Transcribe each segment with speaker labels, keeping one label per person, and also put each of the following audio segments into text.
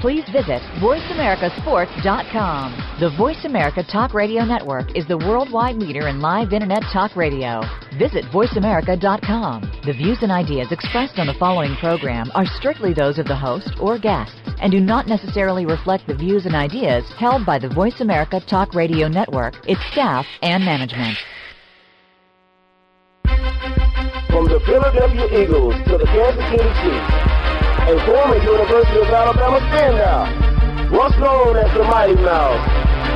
Speaker 1: please visit VoiceAmericaSports.com. The Voice America Talk Radio Network is the worldwide leader in live Internet talk radio. Visit VoiceAmerica.com. The views and ideas expressed on the following program are strictly those of the host or guests and do not necessarily reflect the views and ideas held by the Voice America Talk Radio Network, its staff, and management.
Speaker 2: From the Philadelphia Eagles to the Kansas City Chiefs, a former University of Alabama standout, once known as the Mighty Mouse,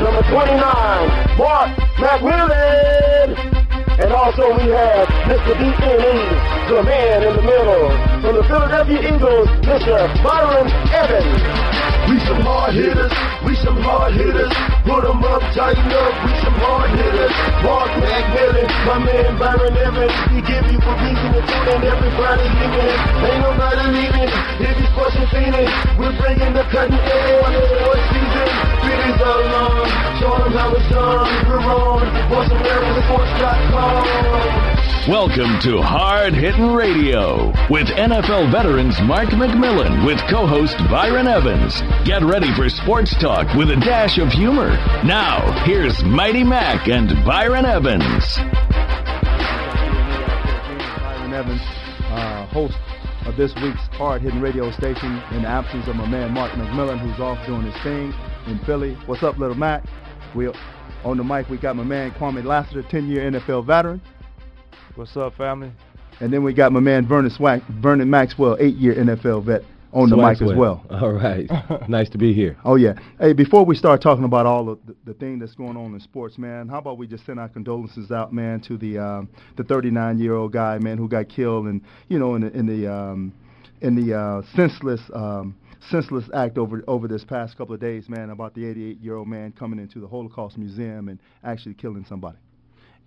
Speaker 2: number 29, Mark McMillan. And also we have Mr. B&E, the man in the middle. From the Philadelphia Eagles, Mr. Byron Evans.
Speaker 3: We some hard hitters, we some hard hitters. Put 'em up, tighten up, we some hard hitters. Mark McMillan, my man Byron Evans. We give you a reason to tune in everybody evening. Ain't nobody leaving, if you question feeling. We're bringing the cutting edge on the sports season. Cities alone, show them how it's done. We're on VoiceAmericaSports.com.
Speaker 4: Welcome to Hard Hitting Radio with NFL veterans Mark McMillan with co-host Byron Evans. Get ready for sports talk with a dash of humor. Now, here's Mighty Mac and Byron Evans.
Speaker 5: Byron Evans, uh, host of this week's Hard Hitting Radio station in the absence of my man Mark McMillan, who's off doing his thing in Philly. What's up, little Mac? We on the mic. We got my man Kwame Lassiter, 10-year NFL veteran.
Speaker 6: What's up, family?
Speaker 5: And then we got my man Vernon, Swack, Vernon Maxwell, eight-year NFL vet, on the mic as well.
Speaker 7: All right. nice to be here.
Speaker 5: Oh, yeah. Hey, before we start talking about all of the, the thing that's going on in sports, man, how about we just send our condolences out, man, to the um, the 39-year-old guy, man, who got killed and, you know, in the, in the, um, in the uh, senseless um, senseless act over over this past couple of days, man, about the 88-year-old man coming into the Holocaust Museum and actually killing somebody.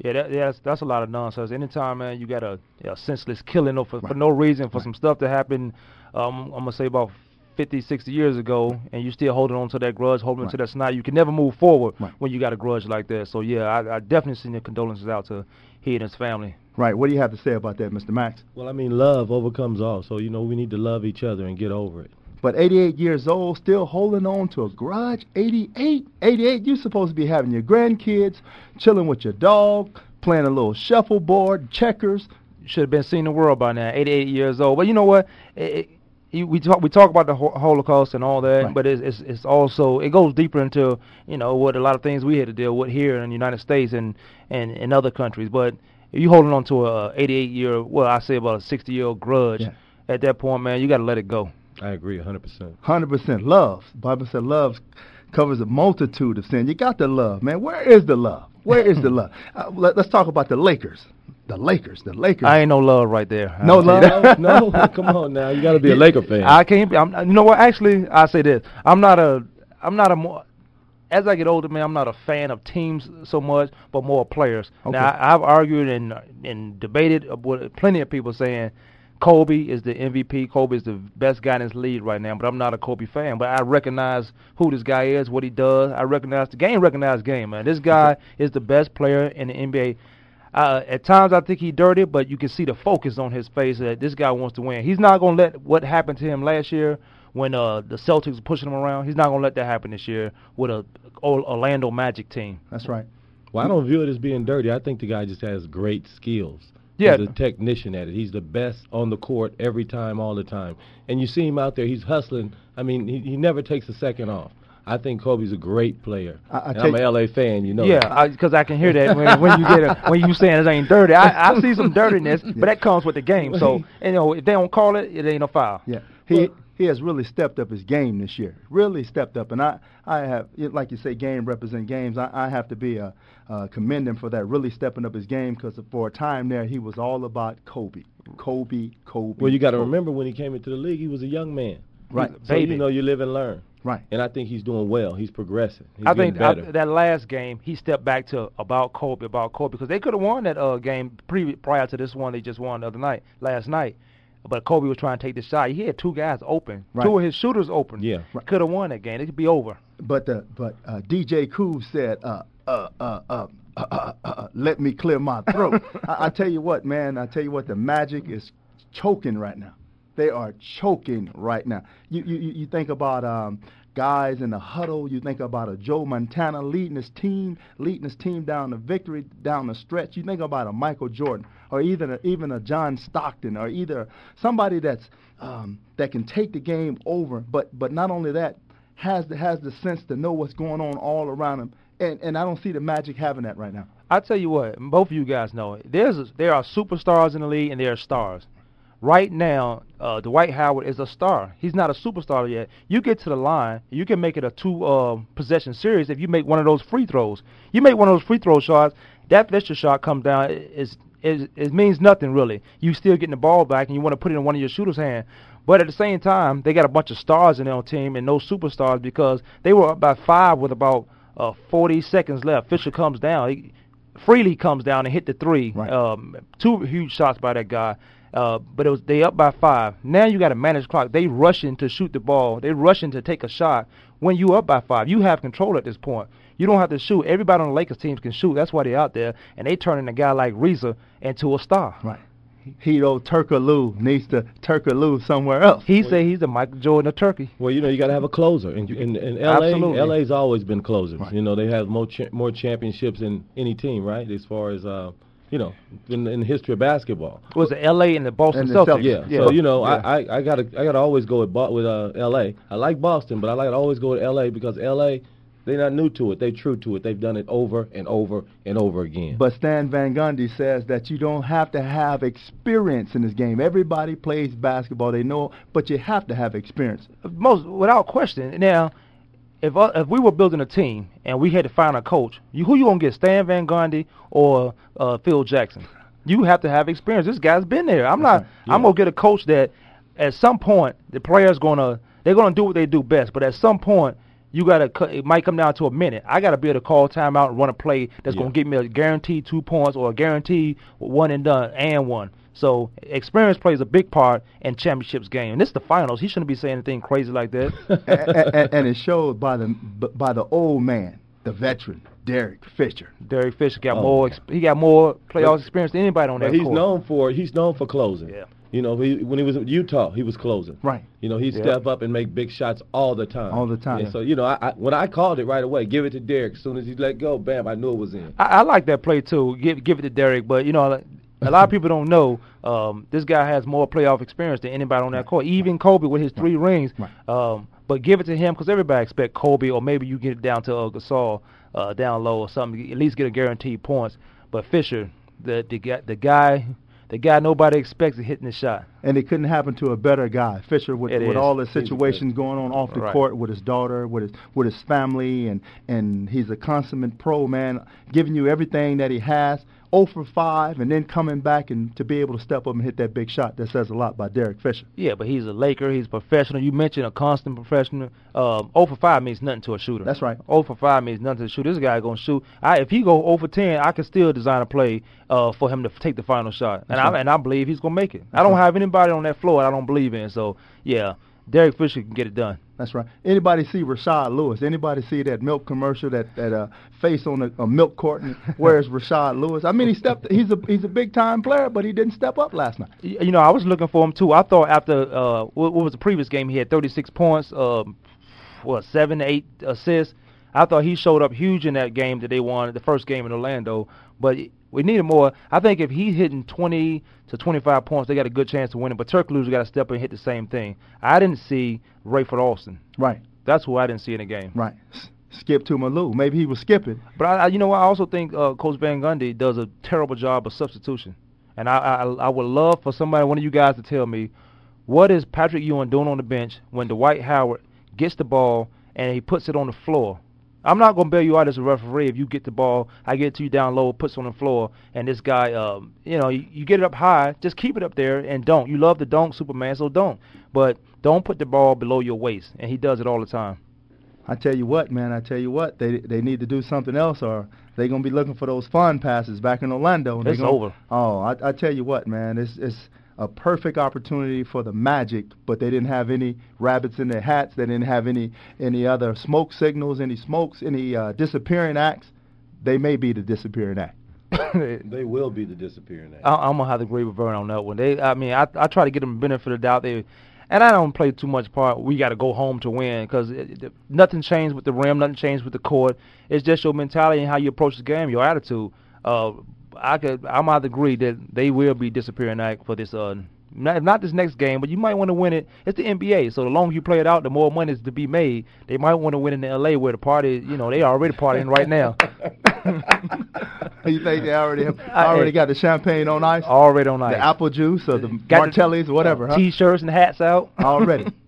Speaker 6: Yeah, that, yeah, that's, that's a lot of nonsense. Anytime, man, you got a, a senseless killing for, right. for no reason, for right. some stuff that happened, um, I'm gonna say about 50, 60 years ago, and you still holding on to that grudge, holding right. on to that snot. You can never move forward when you got a grudge like that. So yeah, I, I definitely send the condolences out to he and his family.
Speaker 5: Right. What do you have to say about that, Mr. Max?
Speaker 7: Well, I mean, love overcomes all. So you know, we need to love each other and get over it.
Speaker 5: But 88 years old, still holding on to a grudge. 88, 88. You're supposed to be having your grandkids, chilling with your dog, playing a little shuffleboard, checkers.
Speaker 6: Should have been seeing the world by now. 88 years old. But you know what? It, it, we talk we talk about the Holocaust and all that, right. but it's, it's it's also it goes deeper into you know what a lot of things we had to deal with here in the United States and and in other countries. But you holding on to a 88 year, well, I say about a 60 year old grudge. Yeah. At that point, man, you got to let it go.
Speaker 7: I agree 100%.
Speaker 5: 100%. Love. The Bible said love covers a multitude of sin. You got the love, man. Where is the love? Where is the love? Uh, let, us talk about the Lakers. The Lakers, the Lakers.
Speaker 6: I ain't no love right there.
Speaker 5: No love.
Speaker 7: no, no, come on now. You got to be a Laker fan.
Speaker 6: I can't be. I'm, you know what? Actually, I say this. I'm not a. I'm not a more. As I get older, man, I'm not a fan of teams so much, but more players. Okay. Now, I, I've argued and and debated with plenty of people saying Kobe is the MVP. Kobe is the best guy in his league right now, but I'm not a Kobe fan. But I recognize who this guy is, what he does. I recognize the game, recognize game, man. This guy is the best player in the NBA. Uh, at times I think he dirty, but you can see the focus on his face that this guy wants to win. He's not going to let what happened to him last year when uh, the Celtics were pushing him around. He's not going to let that happen this year with a Orlando Magic team.
Speaker 5: That's right.
Speaker 7: Well, I don't view it as being dirty. I think the guy just has great skills.
Speaker 6: Yeah.
Speaker 7: He's a technician at it. He's the best on the court every time, all the time. And you see him out there, he's hustling. I mean, he, he never takes a second off. I think Kobe's a great player. I, am a LA fan, you know.
Speaker 6: Yeah, because I, I, can hear that when, when you get a, when you saying it ain't dirty. I, I see some dirtiness, but that comes with the game. So you know, if they don't call it, it ain't a foul.
Speaker 5: Yeah, he he has really stepped up his game this year. Really stepped up, and I I have like you say, game represent games. I, I have to be a uh, commend him for that. Really stepping up his game because for a time there he was all about Kobe, Kobe, Kobe.
Speaker 7: Well, you got to remember when he came into the league, he was a young man.
Speaker 5: Right.
Speaker 7: So Baby. you know you live and learn.
Speaker 5: Right.
Speaker 7: And I think he's doing well. He's progressing. He's
Speaker 6: I think I, that last game he stepped back to about Kobe, about Kobe because they could have won that uh, game pre- prior to this one they just won the other night, last night. But Kobe was trying to take the shot. He had two guys open, right. two of his shooters open.
Speaker 7: Yeah,
Speaker 6: right. could have won that game. It could be over.
Speaker 5: But uh, but uh, DJ Cool said, uh, uh, uh, uh, uh, uh, uh, let me clear my throat. I, I tell you what, man. I tell you what, the Magic is choking right now. They are choking right now. You you you think about um, guys in the huddle. You think about a Joe Montana leading his team, leading his team down the victory, down the stretch. You think about a Michael Jordan, or even a, even a John Stockton, or either somebody that's um, that can take the game over. But but not only that, has the, has the sense to know what's going on all around him. And and I don't see the Magic having that right now.
Speaker 6: I tell you what, both of you guys know it. There's a, there are superstars in the league, and there are stars. Right now, uh, Dwight Howard is a star. He's not a superstar yet. You get to the line, you can make it a two uh, possession series if you make one of those free throws. You make one of those free throw shots, that Fisher shot comes down. Is it, it means nothing really. You still getting the ball back, and you want to put it in one of your shooters' hand. But at the same time, they got a bunch of stars in their team and no superstars because they were up by five with about uh, 40 seconds left. Fisher comes down. He, freely comes down and hit the three.
Speaker 5: Right.
Speaker 6: Um, two huge shots by that guy. Uh, but it was they up by five. Now you got to manage clock. They rushing to shoot the ball. They rushing to take a shot. When you up by five, you have control at this point. You don't have to shoot. Everybody on the Lakers teams can shoot. That's why they're out there, and they turning a guy like Ariza into a star.
Speaker 5: Right. Hedo Turkoglu needs to Turkoglu somewhere else.
Speaker 6: He well, say he's the Michael Jordan of Turkey.
Speaker 7: Well, you know, you got to have a closer. In, in, in LA, Absolutely. LA's always been closers. Right. You know, they have more cha- more championships than any team, right? As far as uh, you know, in, in the history of basketball.
Speaker 6: It Was it L.A. and the Boston and the Celtics?
Speaker 7: Yeah. yeah. So you know, yeah. I, I I gotta I gotta always go with with uh, L.A. I like Boston, but I like to always go with L.A. because L.A. They're not new to it. They're true to it. They've done it over and over and over again.
Speaker 5: But Stan Van Gundy says that you don't have to have experience in this game. Everybody plays basketball. They know, but you have to have experience.
Speaker 6: Most, without question. Now, if uh, if we were building a team and we had to find a coach, you, who you gonna get, Stan Van Gundy or uh, Phil Jackson? You have to have experience. This guy's been there. I'm not. Yeah. I'm gonna get a coach that at some point the players gonna they're gonna do what they do best, but at some point you gotta it might come down to a minute. I gotta be able to call timeout and run a play that's yeah. gonna give me a guaranteed two points or a guaranteed one and done and one. So experience plays a big part in championships game. And this is the finals. He shouldn't be saying anything crazy like that.
Speaker 5: and, and, and, it showed by the by the old man, the veteran, Derek Fisher.
Speaker 6: Derek Fisher got oh, more. he got more playoff experience than anybody on that.
Speaker 7: He's
Speaker 6: court.
Speaker 7: known for he's known for closing.
Speaker 6: Yeah.
Speaker 7: You know, he, when he was in Utah, he was closing.
Speaker 5: Right.
Speaker 7: You know, he'd yep. step up and make big shots all the time.
Speaker 5: All the time.
Speaker 7: And so, you know, I, I, when I called it right away, give it to Derek. As soon as he let go, bam, I knew it was in.
Speaker 6: I, I like that play too. Give give it to Derek, but you know, a lot of people don't know um, this guy has more playoff experience than anybody on that court. Even Kobe with his three rings. Um, but give it to him because everybody expect Kobe, or maybe you get it down to uh, Gasol uh, down low or something. At least get a guaranteed points. But Fisher, the the guy, the guy the guy nobody expects is hitting the shot.
Speaker 5: And it couldn't happen to a better guy. Fisher with, with all the situations going on off the
Speaker 6: right.
Speaker 5: court with his daughter, with his with his family and and he's a consummate pro man, giving you everything that he has. 0 for 5 and then coming back and to be able to step up and hit that big shot, that says a lot by Derek Fisher.
Speaker 6: Yeah, but he's a Laker. He's a professional. You mentioned a constant professional. Um, 0 for 5 means nothing to a shooter.
Speaker 5: That's right.
Speaker 6: 0 for 5 means nothing to a shooter. This guy going to shoot. I, if he go 0 for 10, I can still design a play uh, for him to take the final shot. And, I, and I believe he's going to make it. That's I don't right. have anybody on that floor I don't believe in. So, yeah, Derek Fisher can get it done.
Speaker 5: That's right. Anybody see Rashard Lewis? Anybody see that milk commercial that that uh, face on a, a milk carton? Where's Rashard Lewis? I mean, he stepped. He's a he's a big time player, but he didn't step up last night.
Speaker 6: You know, I was looking for him too. I thought after uh, what, what was the previous game? He had 36 points, um, what seven, eight assists. I thought he showed up huge in that game that they won, the first game in Orlando. But we needed more. I think if he's hitting 20 to 25 points, they got a good chance of winning. But Turkoglu's got to step in and hit the same thing. I didn't see Rafer Alston.
Speaker 5: Right.
Speaker 6: That's who I didn't see in the game.
Speaker 5: Right. Skip to My Lou. Maybe he was skipping.
Speaker 6: But I, I you know, I also think uh, Coach Van Gundy does a terrible job of substitution. And I, I, I would love for somebody, one of you guys, to tell me what is Patrick Ewing doing on the bench when Dwight Howard gets the ball and he puts it on the floor I'm not gonna bail you out as a referee if you get the ball, I get to you down low, puts on the floor, and this guy, um, you know, you, you get it up high, just keep it up there and don't. You love the dunk, Superman, so don't. But don't put the ball below your waist, and he does it all the time.
Speaker 5: I tell you what, man. I tell you what, they they need to do something else, or they're gonna be looking for those fun passes back in Orlando.
Speaker 6: And it's
Speaker 5: gonna,
Speaker 6: over.
Speaker 5: Oh, I, I tell you what, man. It's it's a perfect opportunity for the Magic, but they didn't have any rabbits in their hats. They didn't have any any other smoke signals, any smokes, any uh, disappearing acts. they may be the disappearing act.
Speaker 7: they will be the disappearing act.
Speaker 6: I, am gonna have to agree with Vern on that one. They, I mean, I I try to get them benefit of the doubt. They, and I don't play too much part. We got to go home to win because nothing changed with the rim, nothing changed with the court. It's just your mentality and how you approach the game, your attitude. Uh, I could, I might agree that they will be disappearing act for this uh, not, not this next game, but you might want to win it. It's the NBA, so the longer you play it out, the more money is to be made. They might want to win in LA where the party, you know, they already partying right now.
Speaker 5: you think they already have, already got the champagne on ice?
Speaker 6: Already on ice.
Speaker 5: The apple juice or the got Martellis or whatever,
Speaker 6: uh, huh? T-shirts and hats out.
Speaker 5: Already.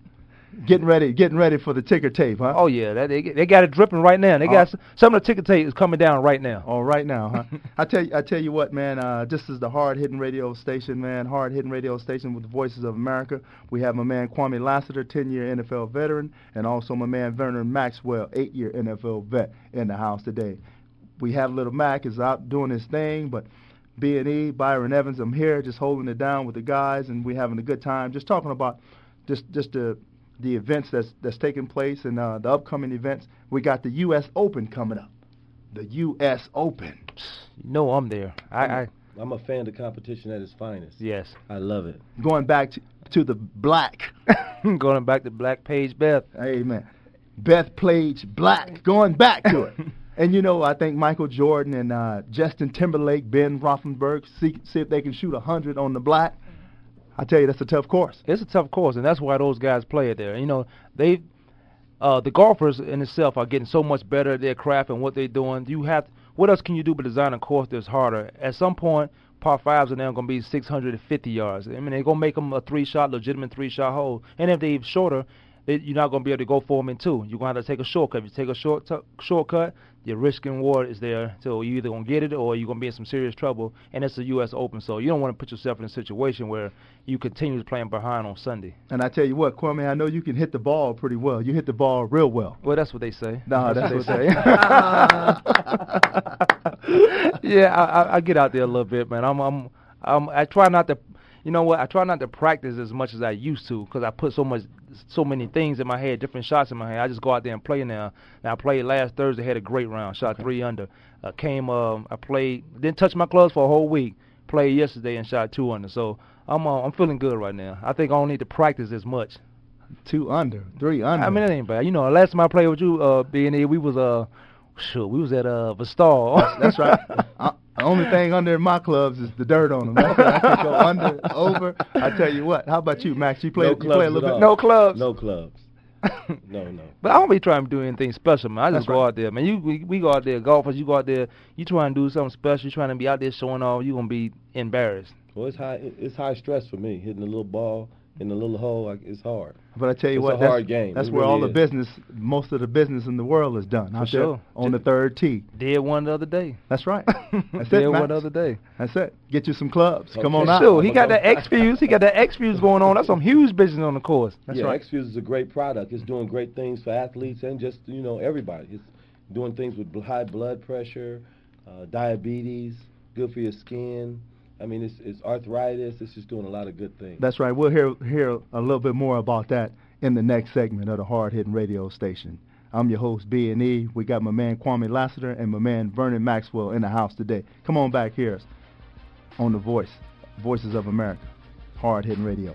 Speaker 5: getting ready, getting ready for the ticker tape, huh?
Speaker 6: Oh yeah, that, they they got it dripping right now. They oh. got some of the ticker tape is coming down right now.
Speaker 5: Oh, right now, huh? I tell you, I tell you what, man. Uh, this is the hard hitting radio station, man. Hard hitting radio station with the voices of America. We have my man Kwame Lassiter, 10-year NFL veteran, and also my man Vernon Maxwell, 8-year NFL vet, in the house today. We have little Mac is out doing his thing, but. B&E, Byron Evans, I'm here just holding it down with the guys, and we're having a good time, just talking about just just the the events that's that's taking place and uh, the upcoming events. We got the U.S. Open coming up. The U.S. Open.
Speaker 6: You know I'm there. I, I
Speaker 7: I'm a fan of the competition at its finest.
Speaker 6: Yes,
Speaker 7: I love it.
Speaker 5: Going back to, to the black.
Speaker 6: Going back to Black Page Beth.
Speaker 5: Amen. Bethpage Black. Going back to it. And you know, I think Michael Jordan and uh, Justin Timberlake, Ben Roethlisberger, see, see if they can shoot a hundred on the black. I tell you, that's a tough course.
Speaker 6: It's a tough course, and that's why those guys play it there. You know, they, uh, the golfers in itself are getting so much better at their craft and what they're doing. You have, what else can you do but design a course that's harder? At some point, par fives are now going to be 650 yards. I mean, they're going to make them a three-shot, legitimate three-shot hole. And if they're shorter, they, you're not going to be able to go for them in two. You're going to have to take a shortcut. If you take a short shortcut, your risk and reward is there. So you either gonna get it or you're gonna be in some serious trouble. And it's a U.S. Open, so you don't want to put yourself in a situation where you continue playing behind on Sunday.
Speaker 5: And I tell you what, Kwame, I know you can hit the ball pretty well. You hit the ball real well.
Speaker 6: Well, that's what they say.
Speaker 5: No, that's, that's what they say.
Speaker 6: yeah, I, I get out there a little bit, man. I'm, I'm, I'm I try not to you know what? I try not to practice as much as I used to because I put so much, so many things in my head, different shots in my head. I just go out there and play now. Now I played last Thursday, had a great round, shot okay. three under. Uh, came, um, I played, didn't touch my clubs for a whole week. Played yesterday and shot two under. So I'm, uh, I'm feeling good right now. I think I don't need to practice as much.
Speaker 5: Two under, three under.
Speaker 6: I mean, it ain't bad. You know, last time I played with you, uh, being we was uh, sure, we was at uh, Vestal.
Speaker 5: That's right. Uh, the only thing under my clubs is the dirt on them. I can go under, over. I tell you what. How about you, Max? You play,
Speaker 7: no
Speaker 5: you play a little bit?
Speaker 7: All.
Speaker 6: No clubs.
Speaker 7: No clubs. no, no.
Speaker 6: But I don't be trying to do anything special, man. I just That's go right. out there, man. You we, we, go out there, golfers. You go out there. You trying to do something special. You trying to be out there showing off. You gonna be embarrassed.
Speaker 7: Well, it's high. It's high stress for me hitting a little ball in the little hole, like, it's hard.
Speaker 5: But I tell you
Speaker 7: it's
Speaker 5: what,
Speaker 7: a
Speaker 5: that's,
Speaker 7: hard game.
Speaker 5: that's
Speaker 7: it
Speaker 5: where
Speaker 7: really
Speaker 5: all
Speaker 7: is.
Speaker 5: the business, most of the business in the world is done.
Speaker 6: For sure.
Speaker 5: there on the third tee.
Speaker 6: Did one the other day.
Speaker 5: That's right. That's
Speaker 6: Did
Speaker 5: it,
Speaker 6: one the other day.
Speaker 5: That's it. Get you some clubs.
Speaker 7: Okay.
Speaker 5: Come on out.
Speaker 6: Sure, he got that X Fuse. He got that X Fuse going on. That's some huge business on the course.
Speaker 5: That's
Speaker 7: yeah,
Speaker 5: right.
Speaker 7: X Fuse is a great product. It's doing great things for athletes and just you know everybody. It's doing things with high blood pressure, uh, diabetes, good for your skin. I mean, it's, it's arthritis. It's just doing a lot of good things.
Speaker 5: That's right. We'll hear hear a little bit more about that in the next segment of the Hard Hitting Radio Station. I'm your host, B and E. We got my man Kwame Lassiter and my man Vernon Maxwell in the house today. Come on back here on the Voice, Voices of America, Hard Hitting Radio.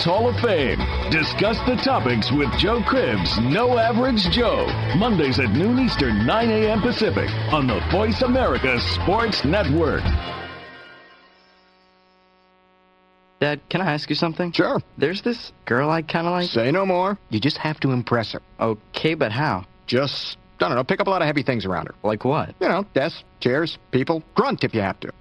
Speaker 4: Sports Hall of Fame. Discuss the topics with Joe Cribbs, No Average Joe. Mondays at noon Eastern, 9 a.m. Pacific on the Voice America Sports Network.
Speaker 8: Dad, can I ask you something?
Speaker 9: Sure.
Speaker 8: There's this girl I kind of like.
Speaker 9: Say no more. You just have to impress her.
Speaker 8: Okay, but how?
Speaker 9: Just, I don't know, pick up a lot of heavy things around her.
Speaker 8: Like what?
Speaker 9: You know, desks, chairs, people. Grunt if you have to.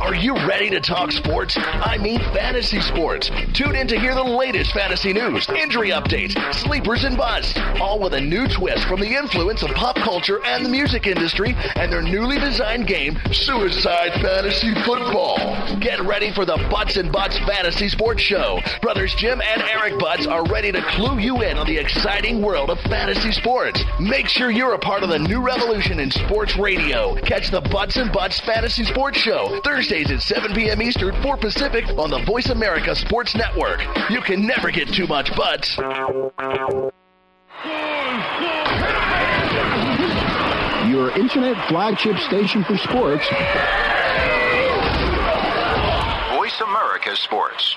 Speaker 10: Are you ready to talk sports? I mean fantasy sports. Tune in to hear the latest fantasy news, injury updates, sleepers and busts, all with a new twist from the influence of pop culture and the music industry and their newly designed game, Suicide Fantasy Football. Get ready for the Butts and Butts Fantasy Sports Show. Brothers Jim and Eric Butts are ready to clue you in on the exciting world of fantasy sports. Make sure you're a part of the new revolution in sports radio. Catch the Butts and Butts Fantasy Sports Show Thursdays at 7 p.m. Eastern, 4 Pacific on the Voice America Sports Network. You can never get too much butts.
Speaker 11: Your internet flagship station for sports. Voice America Sports.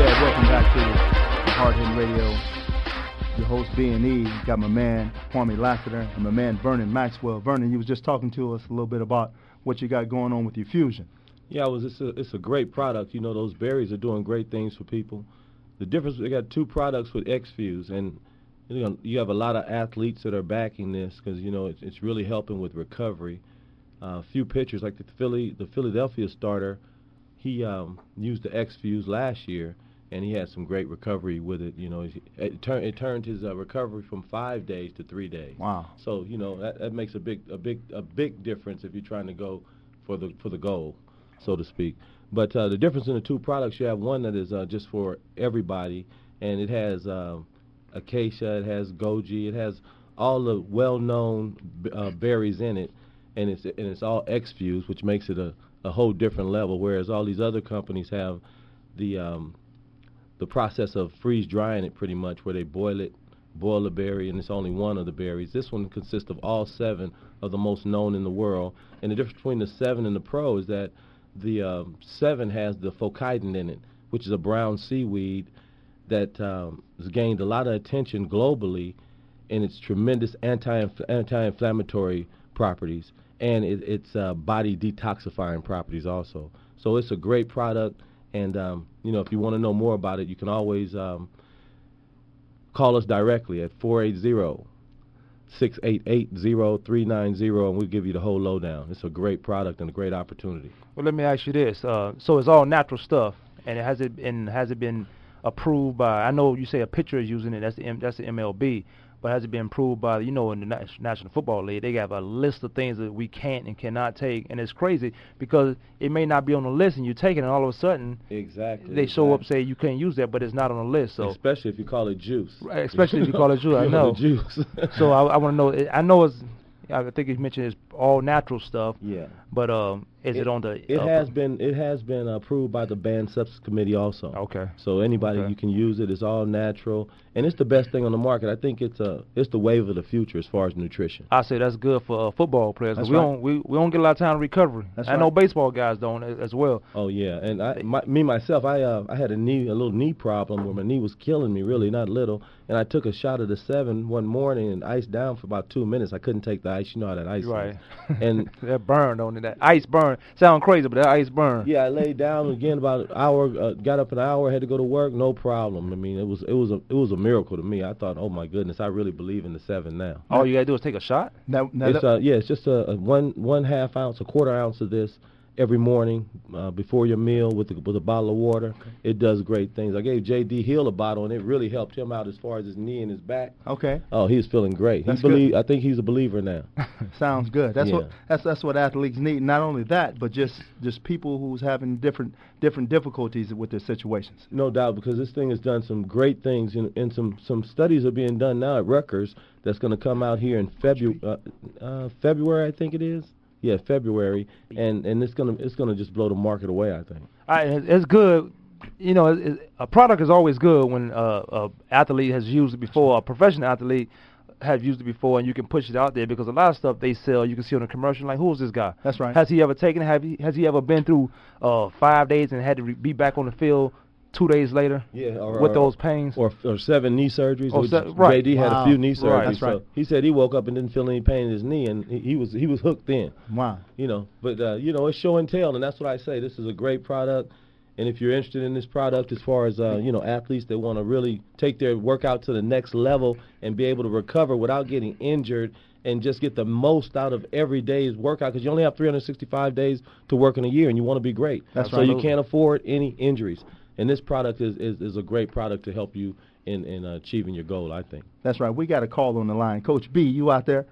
Speaker 5: Yeah, welcome back to the Hard Hitting Radio. Your host B&E, got my man Kwame Lassiter and my man Vernon Maxwell. Vernon, you was just talking to us a little bit about what you got going on with your fusion.
Speaker 7: Yeah, it was it's a, it's a great product. You know, those berries are doing great things for people. The difference, we got two products with X-Fuse, and you, know, you have a lot of athletes that are backing this because you know it's, it's really helping with recovery. A uh, few pitchers like the Philly, the Philadelphia starter, he um, used the X-Fuse last year, and he had some great recovery with it. You know, it, tur- it turned his uh, recovery from five days to three days.
Speaker 5: Wow!
Speaker 7: So you know that, that makes a big, a big, a big difference if you're trying to go for the for the goal, so to speak. But uh, the difference in the two products, you have one that is uh, just for everybody, and it has um, acacia, it has goji, it has all the well-known uh, berries in it, and it's and it's all x fused, which makes it a a whole different level. Whereas all these other companies have the um, the process of freeze drying it pretty much, where they boil it, boil the berry, and it's only one of the berries. This one consists of all seven of the most known in the world. And the difference between the seven and the pro is that the um, seven has the fucoidan in it, which is a brown seaweed that um, has gained a lot of attention globally in its tremendous anti anti-inflammatory properties and it, its uh, body detoxifying properties also. So it's a great product, and um, you know if you want to know more about it, you can always um, call us directly at 480 688 0390 and we'll give you the whole lowdown. It's a great product and a great opportunity.
Speaker 6: Well, let me ask you this: uh, so it's all natural stuff, and it has it and has it been approved by? I know you say a pitcher is using it. That's the M, that's the MLB but has it been approved by you know in the National Football League? They have a list of things that we can't and cannot take, and it's crazy because it may not be on the list, and you take it, and all of a sudden,
Speaker 7: exactly,
Speaker 6: they
Speaker 7: exactly.
Speaker 6: show up say you can't use that, but it's not on the list. So
Speaker 7: especially if you call it juice,
Speaker 6: right, especially if you call it juice, I know.
Speaker 7: juice.
Speaker 6: so I, I want to know. I know it's. I think you mentioned it's all natural stuff.
Speaker 7: Yeah.
Speaker 6: But um, is it,
Speaker 7: it
Speaker 6: on the?
Speaker 7: It
Speaker 6: uh,
Speaker 7: has been. It has been approved by the banned substance committee also.
Speaker 6: Okay.
Speaker 7: So anybody
Speaker 6: okay.
Speaker 7: you can use it. It's all natural, and it's the best thing on the market. I think it's a it's the wave of the future as far as nutrition.
Speaker 6: I say that's good for uh, football players.
Speaker 5: That's
Speaker 6: we
Speaker 5: right.
Speaker 6: don't we, we don't get a lot of time to recovery.
Speaker 5: That's
Speaker 6: I
Speaker 5: right.
Speaker 6: know baseball guys don't as, as well.
Speaker 7: Oh yeah, and I my, me myself I uh, I had a knee a little knee problem where my knee was killing me really not little, and I took a shot of the seven one morning and iced down for about two minutes. I couldn't take the ice. You know how that ice
Speaker 6: right.
Speaker 7: is. And
Speaker 6: that burned on it. That ice burn. Sound crazy, but that ice burn.
Speaker 7: Yeah, I laid down again about an hour. Uh, got up an hour, had to go to work. No problem. I mean, it was it was a it was a miracle to me. I thought, oh my goodness, I really believe in the seven now.
Speaker 6: All you gotta do is take a shot.
Speaker 5: Now, now
Speaker 7: It's uh, yeah, it's just a, a one one half ounce, a quarter ounce of this, every morning uh, before your meal with a, with a bottle of water. It does great things. I gave J.D. Hill a bottle, and it really helped him out as far as his knee and his back.
Speaker 5: Okay.
Speaker 7: Oh, he's feeling great.
Speaker 5: That's
Speaker 7: he believe. I think he's a believer now.
Speaker 5: Sounds good. That's
Speaker 7: Yeah.
Speaker 5: what that's that's what athletes need. Not only that, but just just people who's having different different difficulties with their situations.
Speaker 7: No doubt, because this thing has done some great things, and, and some some studies are being done now at Rutgers. That's going to come out here in February. Uh, uh, February, I think it is. Yeah, February, and and it's gonna it's gonna just blow the market away. I think.
Speaker 6: I, it's it's good. You know, it, it, a product is always good when uh, a athlete has used it before. A professional athlete has used it before, and you can push it out there because a lot of stuff they sell, you can see on a commercial. Like, who's this guy?
Speaker 5: That's right.
Speaker 6: Has he ever taken? Have he? Has he ever been through uh, five days and had to re- be back on the field two days later?
Speaker 7: Yeah, or,
Speaker 6: with
Speaker 7: or-
Speaker 6: those pains.
Speaker 7: or or seven knee surgeries.
Speaker 6: Oh, se- right.
Speaker 7: JD had
Speaker 5: Wow.
Speaker 7: a few knee surgeries.
Speaker 5: Right, that's right.
Speaker 7: So he said he woke up and didn't feel any pain in his knee, and he, he was he was hooked in.
Speaker 5: Wow.
Speaker 7: You know, but uh, you know it's show and tell, and that's what I say. This is a great product, and if you're interested in this product, as far as uh, you know, athletes that want to really take their workout to the next level and be able to recover without getting injured. And just get the most out of every day's workout because you only have 365 days to work in a year, and you want to be great.
Speaker 5: That's
Speaker 7: so
Speaker 5: right.
Speaker 7: you can't afford any injuries. And this product is, is, is a great product to help you in, in uh, achieving your goal, I think.
Speaker 5: That's right. We got a call on the line. Coach B, you out there?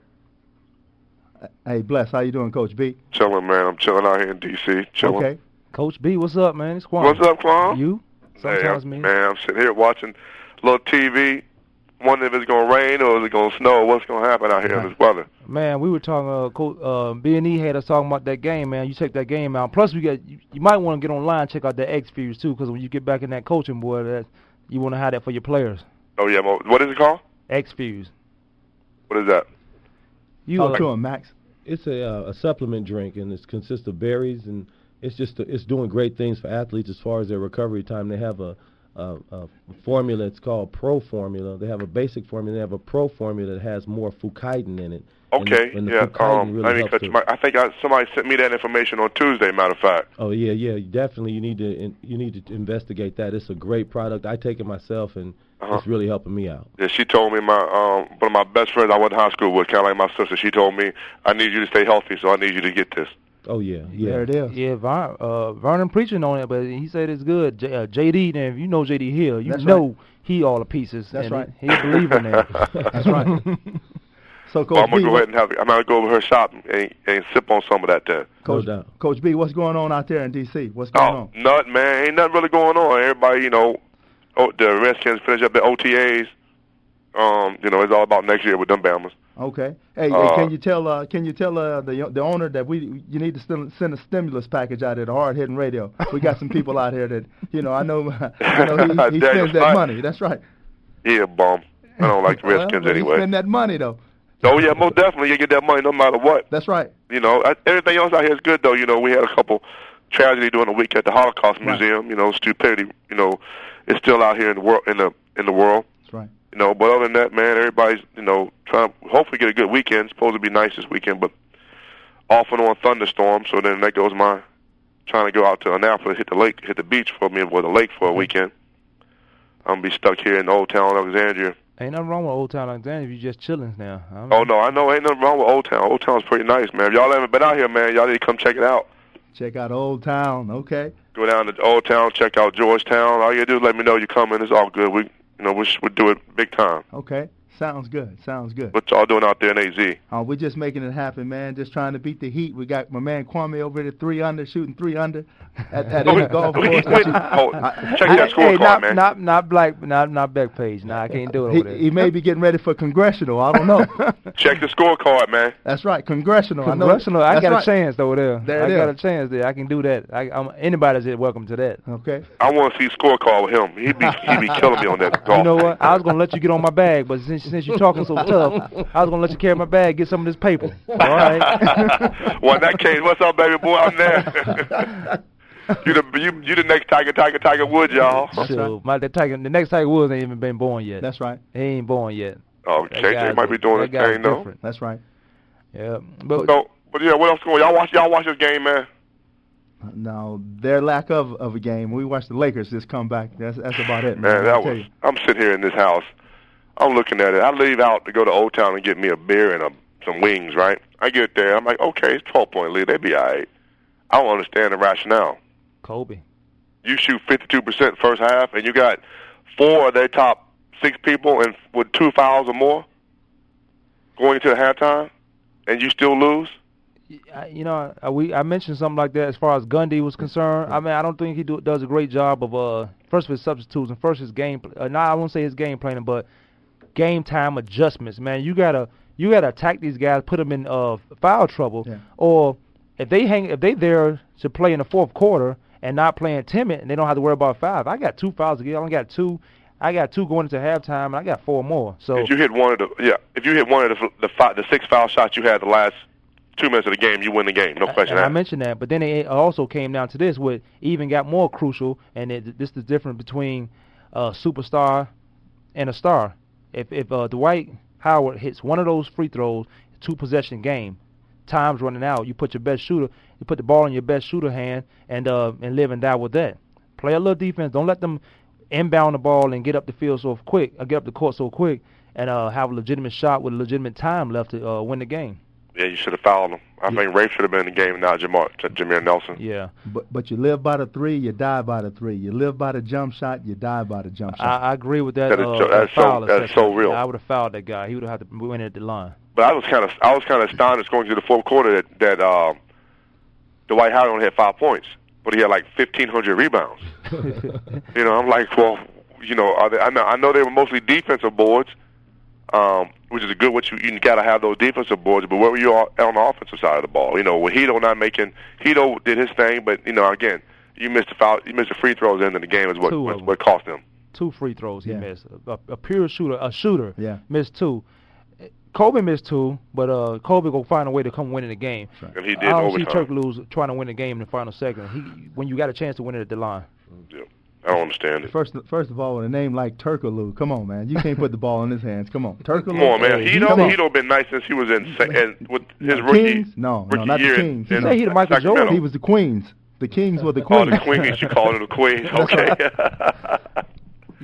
Speaker 5: Hey, bless. How you doing, Coach B?
Speaker 12: Chilling, man. I'm chilling out here in D.C. Chilling.
Speaker 5: Okay.
Speaker 6: Coach B, what's up, man? It's Quan.
Speaker 12: What's up, Quan?
Speaker 6: You?
Speaker 12: Hey, I'm,
Speaker 6: me.
Speaker 12: man, I'm sitting here watching a little TV, wondering if it's going to rain or is it going to snow. What's going to happen out here in this weather?
Speaker 6: Man, we were talking. Uh, Co- uh, B and E had us talking about that game, man. You check that game out. Plus, we got you, you might want to get online and check out that X Fuse too, because when you get back in that coaching boy, that you want to have that for your players.
Speaker 12: Oh, yeah. Mo- What is it called?
Speaker 6: X Fuse.
Speaker 12: What is that?
Speaker 6: You
Speaker 5: Talk
Speaker 6: uh,
Speaker 5: to him, Max.
Speaker 7: It's a, uh, a supplement drink, and it consists of berries, and it's just it's doing great things for athletes as far as their recovery time. They have a, a, a formula. It's called Pro Formula. They have a basic formula. They have a Pro Formula that has more fucoidan in it. And the-
Speaker 12: Okay,
Speaker 7: and the
Speaker 12: yeah. Um,
Speaker 7: really
Speaker 12: I 'cause my, I think I, somebody sent me that information on Tuesday. Matter of fact.
Speaker 7: Oh yeah, yeah, definitely. You need to in, you need to investigate that. It's a great product. I take it myself, and
Speaker 12: Uh-huh.
Speaker 7: it's really helping me out.
Speaker 12: Yeah, she told me my um one of my best friends I went to high school with, kind of like my sister. She told me I need you to stay healthy, so I need you to get this.
Speaker 7: Oh yeah, yeah.
Speaker 5: There it is.
Speaker 6: Yeah, Ver, uh, Vernon preaching on it, but he said it's good. J, uh, JD, then if you know JD Hill, you
Speaker 5: That's
Speaker 6: know he all the pieces.
Speaker 5: That's
Speaker 6: and
Speaker 5: right.
Speaker 6: He, he a believer in that.
Speaker 5: That's right. So, Coach
Speaker 12: Well, I'm gonna
Speaker 5: B,
Speaker 12: go ahead and have. I'm gonna go over her shop and, and sip on some of that then.
Speaker 5: Coach,
Speaker 7: No.
Speaker 5: Coach B, what's going on out there in D.C.? What's going
Speaker 12: Oh,
Speaker 5: on?
Speaker 12: Nothing, man. Ain't nothing really going on. Everybody, you know, oh, the Redskins finish up the OTAs. Um, you know, it's all about next year with them Bama's.
Speaker 5: Okay. Hey,
Speaker 12: Uh,
Speaker 5: can you tell uh, can you tell uh, the the owner that we you need to send, send a stimulus package out to Hard Hitting Radio? We got some people out here that you know I know I know he, he spends that money. That's right.
Speaker 12: Yeah, bum. I don't like the Redskins
Speaker 5: well,
Speaker 12: anyway.
Speaker 5: Spend that money though.
Speaker 12: Oh yeah, most definitely. You get that money no matter what.
Speaker 5: That's right.
Speaker 12: You know, I, everything else out here is good though. You know, we had a couple tragedy during the week at the Holocaust
Speaker 5: Right.
Speaker 12: Museum. You know, stupidity. You know, it's still out here in the world. In the in the world.
Speaker 5: That's right.
Speaker 12: You know, but other than that, man, everybody's you know trying to hopefully get a good weekend. It's supposed to be nice this weekend, but off and on thunderstorms. So then that goes my trying to go out to Annapolis, hit the lake, hit the beach for me, or the lake for a mm-hmm. weekend. I'm gonna be stuck here in Old Town Alexandria.
Speaker 6: Ain't nothing wrong with Old Town Alexandria you just chilling now. I'm,
Speaker 12: Oh no, I know ain't nothing wrong with Old Town. Old Town's pretty nice, man. If y'all haven't been out here, man, y'all need to come check it out.
Speaker 5: Check out Old Town. Okay.
Speaker 12: Go down to Old Town, check out Georgetown. All you gotta do is let me know you're coming. It's all good. We, you know, we sh- we do it big time.
Speaker 5: Okay. Sounds good. Sounds good.
Speaker 12: What y'all doing out there in AZ?
Speaker 5: Uh, we're just making it happen, man. Just trying to beat the heat. We got my man Kwame over there, three under, shooting three under at, at
Speaker 12: Oh,
Speaker 5: any golf course.
Speaker 12: wait,
Speaker 5: that you-
Speaker 12: oh,
Speaker 5: I-
Speaker 12: check
Speaker 6: Hey,
Speaker 12: that
Speaker 6: hey,
Speaker 12: scorecard,
Speaker 6: not,
Speaker 12: man.
Speaker 6: Not not black, not not back page. Nah, I can't do it over
Speaker 5: He,
Speaker 6: there.
Speaker 5: he may be getting ready for congressional. I don't know.
Speaker 12: Check the scorecard, man.
Speaker 5: That's right, congressional. I know.
Speaker 6: Congressional, I
Speaker 5: That's
Speaker 6: got
Speaker 5: right.
Speaker 6: a chance over there.
Speaker 5: There
Speaker 6: I
Speaker 5: it
Speaker 6: got
Speaker 5: is.
Speaker 6: a chance there. I can do that. I, I'm, anybody's welcome to that.
Speaker 5: Okay.
Speaker 12: I want to see scorecard with him. He'd be he'd be killing me on that golf.
Speaker 6: You know what? I was gonna let you get on my bag, but since since you're talking so tough, I was gonna let you carry my bag, get some of this paper. All right.
Speaker 12: well, in that case, what's up, baby boy? I'm there. you the you you the next Tiger Tiger Tiger Woods, y'all.
Speaker 6: so my the Tiger, the next Tiger Woods ain't even been born yet.
Speaker 5: That's right.
Speaker 6: He ain't born yet.
Speaker 12: Oh,
Speaker 6: That
Speaker 12: JJ might be doing
Speaker 6: that
Speaker 12: his thing though.
Speaker 5: That's right.
Speaker 6: Yeah, but
Speaker 12: So, but yeah, what else going? on? Y'all watch y'all watch this game, man.
Speaker 5: No, their lack of of a game. We watched the Lakers just come back. That's that's about it,
Speaker 12: Man,
Speaker 5: man.
Speaker 12: that was.
Speaker 5: you.
Speaker 12: I'm sitting here in this house. I'm looking at it. I leave out to go to Old Town and get me a beer and a, some wings. Right. I get there. I'm like, okay, it's 12 point lead. They'd be all right. I don't understand the rationale.
Speaker 6: Kobe.
Speaker 12: You shoot 52% first half, and you got four of their top six people and with two fouls or more going into the halftime, and you still lose.
Speaker 6: You know, we I mentioned something like that as far as Gundy was concerned. I mean, I don't think he do, does a great job of uh first of his substitutes and first his game. Uh, not I won't say his game planning, but game time adjustments. Man, you gotta you gotta attack these guys, put them in uh foul trouble,
Speaker 5: Yeah.
Speaker 6: or if they hang if they there to play in the fourth quarter and not playing timid and they don't have to worry about five. I got two fouls to get. I only got two. I got two going into halftime, and I got four more. So
Speaker 12: If you hit one of the yeah, if you hit one of the the, five, the six foul shots you had the last two minutes of the game, you win the game. No question.
Speaker 6: And I mentioned that, but then it also came down to this, what even got more crucial, and it, this is the difference between a superstar and a star. If if uh, Dwight Howard hits one of those free throws, two possession game, time's running out. You put your best shooter, you put the ball in your best shooter hand, and uh, and live and die with that. Play a little defense. Don't let them inbound the ball and get up the field so quick, uh, get up the court so quick, and uh, have a legitimate shot with a legitimate time left to uh, win the game.
Speaker 12: Yeah, you should have fouled him. I think Rafe should have been in the game, not Jamar, Jameer Nelson.
Speaker 6: Yeah.
Speaker 5: But but you live by the three, you die by the three. You live by the jump shot, you die by the jump shot.
Speaker 6: I, I agree with that.
Speaker 12: That is
Speaker 6: uh,
Speaker 12: so-
Speaker 6: that
Speaker 12: that's so-
Speaker 6: foul
Speaker 12: that's so real.
Speaker 6: I would have fouled that guy. He would have had to win at the line.
Speaker 12: But I was kind of I was kind of astonished going to the fourth quarter that that um, Dwight Howard only had five points, but he had like fifteen hundred rebounds. you know, I'm like, well, you know, are they, I know I know they were mostly defensive boards, um, which is a good. What you you got to have those defensive boards, but where were you on the offensive side of the ball? You know, with Hedo not making Hedo did his thing, but you know, again, you missed the foul, you missed the free throws in the game is what
Speaker 6: Two
Speaker 12: what, what cost them.
Speaker 6: Two free throws he
Speaker 5: Yeah.
Speaker 6: missed. A, a pure shooter, a shooter,
Speaker 5: Yeah.
Speaker 6: missed two. Kobe missed two, but uh, Kobe go find a way to come win in the game.
Speaker 12: And he did
Speaker 6: I don't see Turk lose trying to win the game in the final second. He when you got a chance to win it at the line.
Speaker 12: Yeah. I don't understand it.
Speaker 5: First, first of all, with a name like Turkaloo, come on, man, you can't put the ball in his hands. Come on, Turkaloo.
Speaker 12: Come on, man.
Speaker 5: Hey,
Speaker 12: Hedo
Speaker 5: come on.
Speaker 12: Hedo been nice since he was in and with his
Speaker 5: The
Speaker 12: rookie
Speaker 5: Kings? No, no, not the Kings.
Speaker 12: in, in
Speaker 5: He the Michael
Speaker 12: Sacramento.
Speaker 5: He was the Queens. The Kings were the
Speaker 12: Oh,
Speaker 5: Queens.
Speaker 12: the Queens. You called it the Queens. Okay.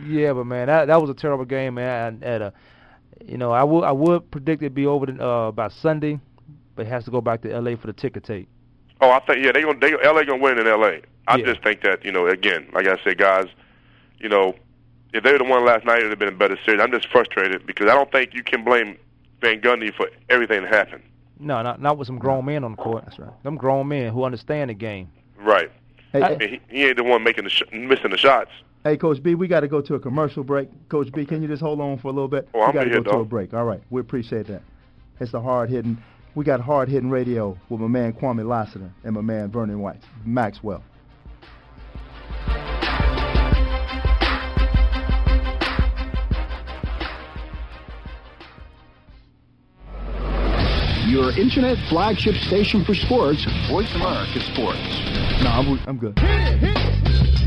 Speaker 6: Yeah, but man, that that was a terrible game, man. And, and uh, you know, I would I would predict it'd be over the, uh, by Sunday, but it has to go back to L.A. for the ticker tape.
Speaker 12: Oh, I think yeah, they gonna they LA gonna win in LA. I
Speaker 6: Yeah.
Speaker 12: just think that you know again, like I said, guys, you know, if they would have won last night, it would have been a better series. I'm just frustrated because I don't think you can blame Van Gundy for everything that happened.
Speaker 6: No, not not with some grown men on the court. That's right. Them grown men who understand the game.
Speaker 12: Right.
Speaker 5: Hey,
Speaker 12: I mean, he, he ain't the one making the sh- missing the shots.
Speaker 5: Hey, Coach B, we got to go to a commercial break. Coach B, can you just hold on for a little bit?
Speaker 12: Oh,
Speaker 5: we
Speaker 12: I'm
Speaker 5: got to
Speaker 12: here,
Speaker 5: go to a break. All right, we appreciate that. It's the hard hitting. We got hard hitting radio with my man Kwame Lassiter and my man Vernon White, Maxwell.
Speaker 11: Your internet flagship station for sports, Voice America Sports.
Speaker 5: No, I'm, I'm good.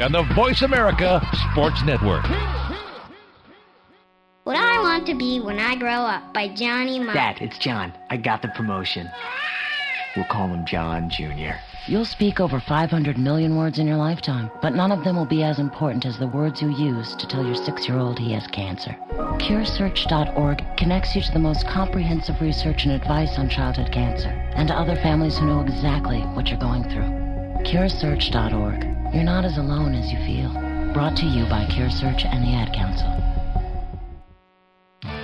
Speaker 13: on the Voice America Sports Network.
Speaker 14: What I Want to Be When I Grow Up by Johnny Marr.
Speaker 15: Dad, it's John. I got the promotion. We'll call him John Jr.
Speaker 16: You'll speak over 500 million words in your lifetime, but none of them will be as important as the words you use to tell your six year old he has cancer. CureSearch.org connects you to the most comprehensive research and advice on childhood cancer and to other families who know exactly what you're going through. CureSearch.org. You're not as alone as you feel. Brought to you by CureSearch and the Ad Council.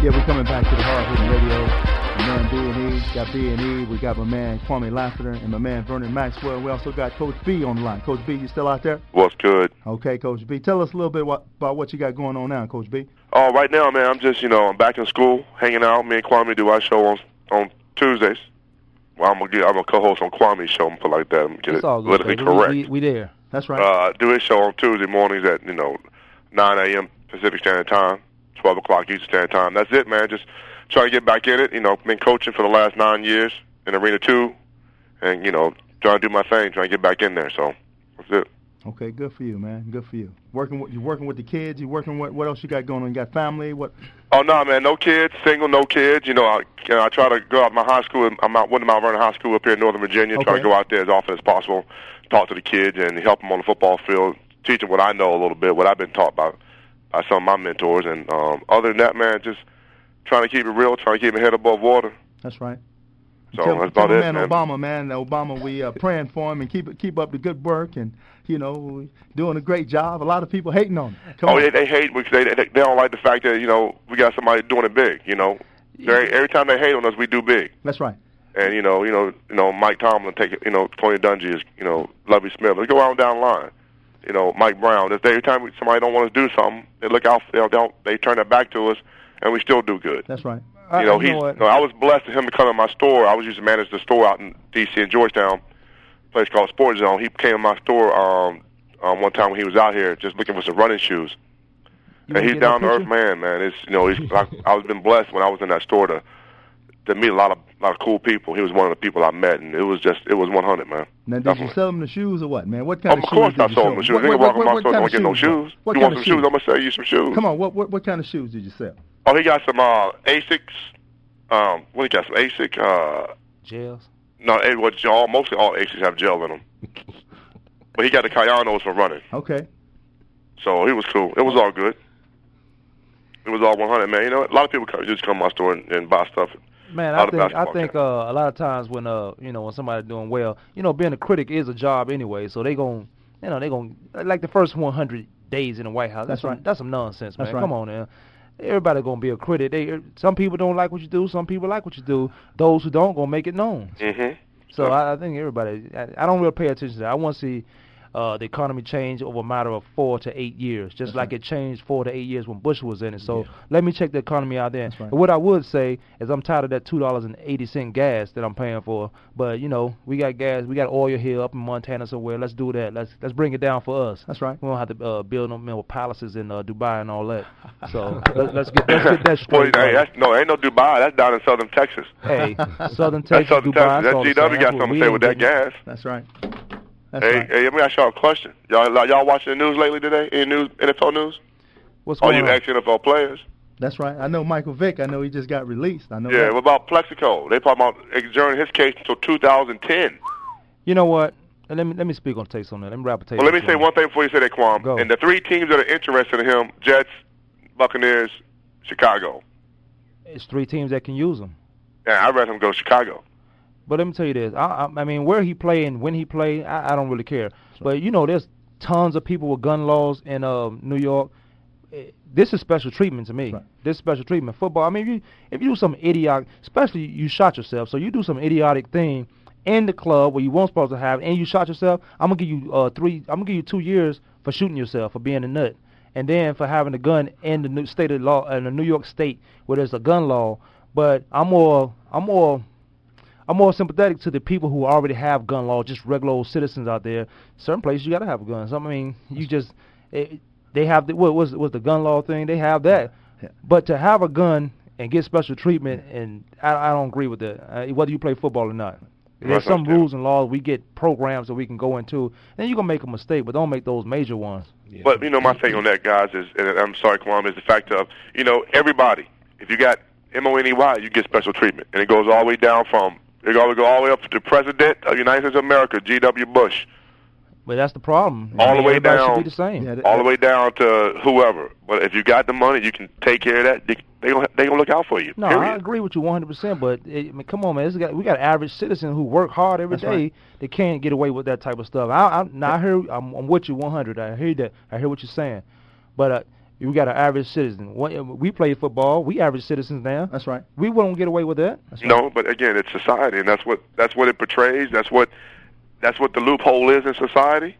Speaker 5: Yeah, we're coming back to the Hard Hitting Radio. My man B and E, got B and E. We got my man Kwame Lassiter and my man Vernon Maxwell. We also got Coach B on the line. Coach B, you still out there?
Speaker 12: What's good?
Speaker 5: Okay, Coach B. Tell us a little bit what, about what you got going on now, Coach B.
Speaker 12: Oh, right now, man, I'm just you know I'm back in school, hanging out. Me and Kwame do our show on on Tuesdays. Well, I'm gonna get I'm gonna co-host on Kwame's show and put like that get
Speaker 6: It's
Speaker 12: it
Speaker 6: all good.
Speaker 12: politically
Speaker 6: baby.
Speaker 12: correct.
Speaker 6: We, we, we there.
Speaker 5: That's right.
Speaker 12: Uh, do his show on Tuesday mornings at you know 9 a.m. Pacific Standard Time, 12 o'clock Eastern Standard Time. That's it, man. Just trying to get back in it. You know, been coaching for the last nine years in Arena Two, and you know, trying to do my thing, trying to get back in there. So that's it.
Speaker 5: Okay, good for you, man. Good for you. Working with you working with the kids. You working with what else you got going on? You got family? What?
Speaker 12: Oh no, man, no kids, single, no kids. You know, I you know, I try to go out my high school. I'm out one of Mount Vernon High School up here in Northern Virginia. Try to go out there as often as possible, talk to the kids and help them on the football field, teach them what I know a little bit, what I've been taught by by some of my mentors. And um, other than that, man, just trying to keep it real, trying to keep my head above water.
Speaker 5: That's right.
Speaker 12: So
Speaker 5: tell,
Speaker 12: that's
Speaker 5: tell
Speaker 12: about it,
Speaker 5: man,
Speaker 12: man.
Speaker 5: Obama, man, Obama, we uh, praying for him and keep keep up the good work, and you know, doing a great job. A lot of people hating on him. Come
Speaker 12: oh,
Speaker 5: on.
Speaker 12: yeah, they hate because they, they they don't like the fact that you know we got somebody doing it big. You know, every, every time they hate on us, we do big.
Speaker 5: That's right.
Speaker 12: And you know, you know, you know, Mike Tomlin take. You know, Tony Dungy is, you know, Lovie Smith. Let's go on down the line. You know, Mike Brown. If they, every time somebody don't want to do something, they look out. They don't. They turn their back to us, and we still do good.
Speaker 5: That's right.
Speaker 12: You know, he's. You know, I was blessed to him to come to my store. I was used to manage the store out in D.C. in Georgetown, a place called Sports Zone. He came to my store um, um, one time when he was out here just looking for some running shoes.
Speaker 5: You
Speaker 12: and he's down to earth man, man. It's you know, he's I, I was been blessed when I was in that store to to meet a lot of lot of cool people. He was one of the people I met, and it was just it was 100, man.
Speaker 5: Now, did
Speaker 12: Definitely.
Speaker 5: you sell them the shoes or what, man? What kind
Speaker 12: Of
Speaker 5: of,
Speaker 12: course
Speaker 5: shoes
Speaker 12: I
Speaker 5: did you
Speaker 12: sold
Speaker 5: sell
Speaker 12: him the shoes.
Speaker 5: What,
Speaker 12: Nigga
Speaker 5: what,
Speaker 12: walking
Speaker 5: what,
Speaker 12: my
Speaker 5: what
Speaker 12: store
Speaker 5: kind
Speaker 12: don't
Speaker 5: of
Speaker 12: get no
Speaker 5: shoes?
Speaker 12: shoes.
Speaker 5: What
Speaker 12: you
Speaker 5: kind
Speaker 12: want
Speaker 5: of
Speaker 12: some shoes? I'm gonna sell you some shoes.
Speaker 5: Come on, what, what what kind of shoes did you sell?
Speaker 12: Oh, he got some uh Asics. Um, what he got? Some Asic. Uh,
Speaker 6: Jails.
Speaker 12: no, it was all mostly all Asics have gel in them. but he got the Kayanos for running,
Speaker 5: Okay.
Speaker 12: so he was cool. It was all good. It was all 100, man. You know, a lot of people come, just come to my store and, and buy stuff.
Speaker 6: Man,
Speaker 12: A
Speaker 6: I
Speaker 12: lot of
Speaker 6: think I think uh, a lot of times when uh you know when somebody's doing well, you know being a critic is a job anyway. So they gon' you know they gon' like the first 100 days in the White House.
Speaker 5: That's
Speaker 6: some-
Speaker 5: right.
Speaker 6: That's some nonsense,
Speaker 5: That's
Speaker 6: man.
Speaker 5: right.
Speaker 6: Come on now. Everybody gonna be a critic. They some people don't like what you do. Some people like what you do. Those who don't gonna make it known.
Speaker 12: Mm-hmm.
Speaker 6: So I, I think everybody. I, I don't really pay attention to that. I want to see uh, the economy changed over a matter of four to eight years, just
Speaker 5: That's
Speaker 6: like
Speaker 5: right.
Speaker 6: it changed four to eight years when Bush was in it. So let me check the economy out there.
Speaker 5: right.
Speaker 6: And what I would say is I'm tired of that two dollars and eighty cent gas that I'm paying for. But you know, we got gas, we got oil here up in Montana somewhere. Let's do that. Let's let's bring it down for us.
Speaker 5: That's right.
Speaker 6: We don't have to uh, build no more palaces in uh, Dubai and all that. So let, let's get let's get that
Speaker 12: Boy,
Speaker 6: straight.
Speaker 12: hey, that's, no, ain't no Dubai. That's down in southern Texas.
Speaker 6: Hey, Southern
Speaker 12: That's
Speaker 6: Texas,
Speaker 12: southern
Speaker 6: Dubai.
Speaker 12: Texas.
Speaker 6: it's
Speaker 12: That GW got something to say with that gas.
Speaker 5: That's right. That's
Speaker 12: Hey,
Speaker 5: right.
Speaker 12: hey, let me ask y'all a question. Y'all, like, y'all watching the news lately today? Any news, NFL news?
Speaker 6: What's going
Speaker 12: you
Speaker 6: on?
Speaker 12: ex-NFL players?
Speaker 5: That's right. I know Michael Vick. I know he just got released. I know.
Speaker 12: Yeah,
Speaker 5: that.
Speaker 12: what about Plaxico? They talking about adjourning his case until 2010.
Speaker 6: You know what? Let me let me speak on takes on that. Let me wrap a.
Speaker 12: Well, let me say one thing before you say that, Quam.
Speaker 6: Go.
Speaker 12: And the three teams that are interested in him: Jets, Buccaneers, Chicago.
Speaker 6: It's three teams that can use him.
Speaker 12: Yeah, I'd rather him go to Chicago.
Speaker 6: But let me tell you this. I, I, I mean, where he play and when he play, I, I don't really care. But you know, there's tons of people with gun laws in uh, New York. Eh, This is special treatment to me. This is special treatment. Football. I mean, if you if you do some idiotic, especially you shot yourself, so you do some idiotic thing in the club where you weren't supposed to have, and you shot yourself, I'm gonna give you uh three. I'm gonna give you two years for shooting yourself for being a nut, and then for having a gun in the new state of law in the New York State where there's a gun law. But I'm more I'm more I'm more sympathetic to the people who already have gun laws, just regular old citizens out there. Certain places you got to have guns. I mean, you just it, they have the what was was the gun law thing? They have that, but to have a gun and get special treatment, and I, I don't agree with that. Uh, whether you play football or not, there's some rules and laws. We get programs that we can go into, and you gonna make a mistake, but don't make those major ones.
Speaker 12: Yeah. But you know, my take on that, guys, is and I'm sorry, Kwame, is the fact of you know everybody. If you got M O N E Y, you get special treatment, and it goes all the way down from it goes go all the way up to the President of the United States of America, G. W. Bush.
Speaker 6: But that's the problem.
Speaker 12: All
Speaker 6: I mean,
Speaker 12: the way down,
Speaker 6: should be the same.
Speaker 12: Yeah, all the way down to whoever. But if you got the money, you can take care of that. They they gonna they gonna look out for you.
Speaker 6: No,
Speaker 12: period.
Speaker 6: I agree with you 100%. But it, I mean, come on, man, got, we got average citizens who work hard every
Speaker 5: That's
Speaker 6: day.
Speaker 5: right.
Speaker 6: They can't get away with that type of stuff. I, I, now I hear I'm, I'm with you 100. I hear that. I hear what you're saying. But uh, we got an average citizen. What- We play football. We average citizens now.
Speaker 5: That's right.
Speaker 6: We won't get away with that.
Speaker 12: No, but again, it's society, and that's what that's what it portrays. That's what that's what the loophole is in society,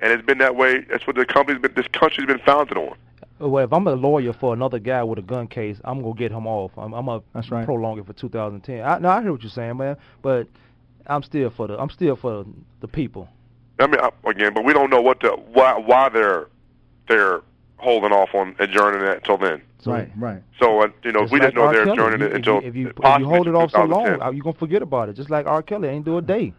Speaker 12: and it's been that way. That's what the company's been. This country's been founded on.
Speaker 6: Well, if I'm a lawyer for another guy with a gun case, I'm gonna get him off. I'm, I'm gonna
Speaker 5: That's right.
Speaker 6: prolong it for 2010. I, no, I hear what you're saying, man. But I'm still for the I'm still for the people.
Speaker 12: I mean, I- again, but we don't know what the why why they're they're holding off on adjourning that until then.
Speaker 5: Right, right.
Speaker 12: So uh, you know,
Speaker 6: Just
Speaker 12: we
Speaker 6: like
Speaker 12: just know
Speaker 6: R.
Speaker 12: they're
Speaker 6: Kelly.
Speaker 12: adjourning
Speaker 6: If
Speaker 12: it
Speaker 6: you-
Speaker 12: until
Speaker 6: if you, if you, if you hold it off so long,
Speaker 12: 2010.
Speaker 6: uh, you gonna forget about it. Just like R. Kelly ain't do a day.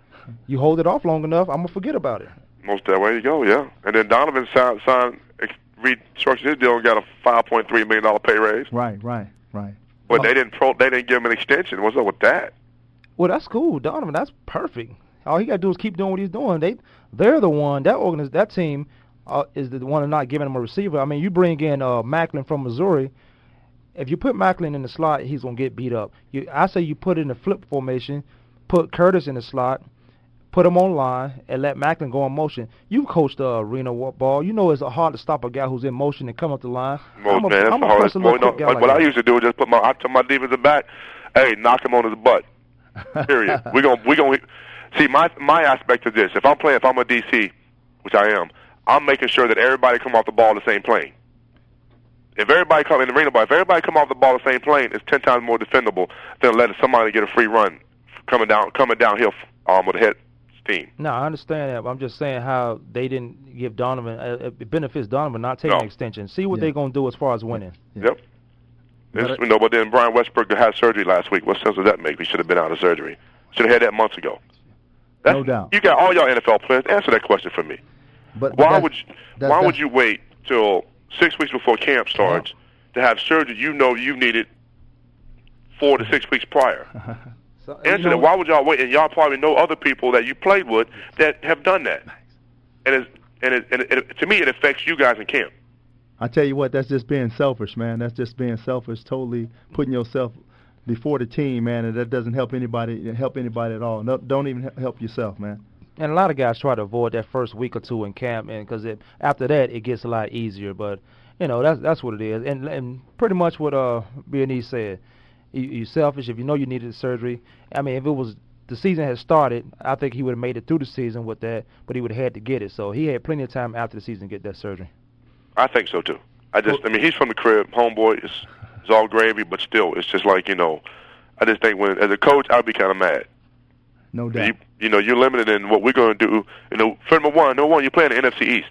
Speaker 6: You hold it off long enough, I'm gonna forget about it.
Speaker 12: Most that way you go, yeah. And then Donovan signed, signed ex- restructured his deal and got a five point three million dollar pay raise.
Speaker 5: Right, right, right.
Speaker 12: But they didn't pro they didn't give him an extension. What's up with that?
Speaker 6: Well, that's cool, Donovan. That's perfect. All he got to do is keep doing what he's doing. They, they're the one. That organiz- that team, uh, is the one of not giving him a receiver. I mean, you bring in uh, Maclin from Missouri. If you put Maclin in the slot, he's gonna get beat up. You, I say you put in the flip formation, put Curtis in the slot, put him on line, and let Maclin go in motion. You coached the arena ball. You know it's hard to stop a guy who's in motion and come up the line.
Speaker 12: Most
Speaker 6: I'm a,
Speaker 12: man,
Speaker 6: I'm
Speaker 12: the
Speaker 6: a a
Speaker 12: no,
Speaker 6: guy
Speaker 12: what
Speaker 6: like
Speaker 12: I
Speaker 6: that.
Speaker 12: used to do is just put my I tell my defensive back, hey, knock him on his butt. Period. we gonna we gonna see my my aspect of this. If I'm playing, if I'm a DC, which I am, I'm making sure that everybody come off the ball the same plane. If everybody come in the arena ball, if everybody come off the ball the same plane, it's ten times more defendable than letting somebody get a free run coming down coming downhill um, with a head steam.
Speaker 6: No, I understand that, but I'm just saying how they didn't give Donovan. Uh, it benefits Donovan not taking
Speaker 12: No.
Speaker 6: an extension. See what
Speaker 12: Yeah.
Speaker 6: they're gonna do as far as winning.
Speaker 12: Yep. This, you know, but then Brian Westbrook had surgery last week. What sense does that make? He should have been out of surgery. Should have had that months ago. That's,
Speaker 5: No doubt.
Speaker 12: You got all y'all NFL players. Answer that question for me.
Speaker 5: But
Speaker 12: Why would you,
Speaker 5: that's-
Speaker 12: Why
Speaker 5: that's-
Speaker 12: would you wait till six weeks before camp starts to have surgery you know you needed four to six weeks prior?
Speaker 6: So,
Speaker 12: Answer that. Why would y'all wait? And y'all probably know other people that you played with that have done that. And it's, and, it, and it, to me, it affects you guys in camp.
Speaker 5: I tell you what, that's just being selfish, man. That's just being selfish, totally putting yourself before the team, man, and that doesn't help anybody help anybody at all. No, don't even help yourself, man.
Speaker 6: And a lot of guys try to avoid that first week or two in camp, and because after that it gets a lot easier. But you know that's that's what it is, and and pretty much what uh Bernice said. You, you selfish if you know you needed surgery. I mean, if it was the season had started, I think he would have made it through the season with that, but he would have had to get it. So he had plenty of time after the season to get that surgery.
Speaker 12: I think so too. I just, I mean, he's from the crib, homeboy. It's, it's all gravy, but still, it's just like you know. I just think when, as a coach, I'd be kind of mad.
Speaker 5: No doubt.
Speaker 12: You, you know, you're limited in what we're going to do. You know, for number one, number one, you're playing the NFC East.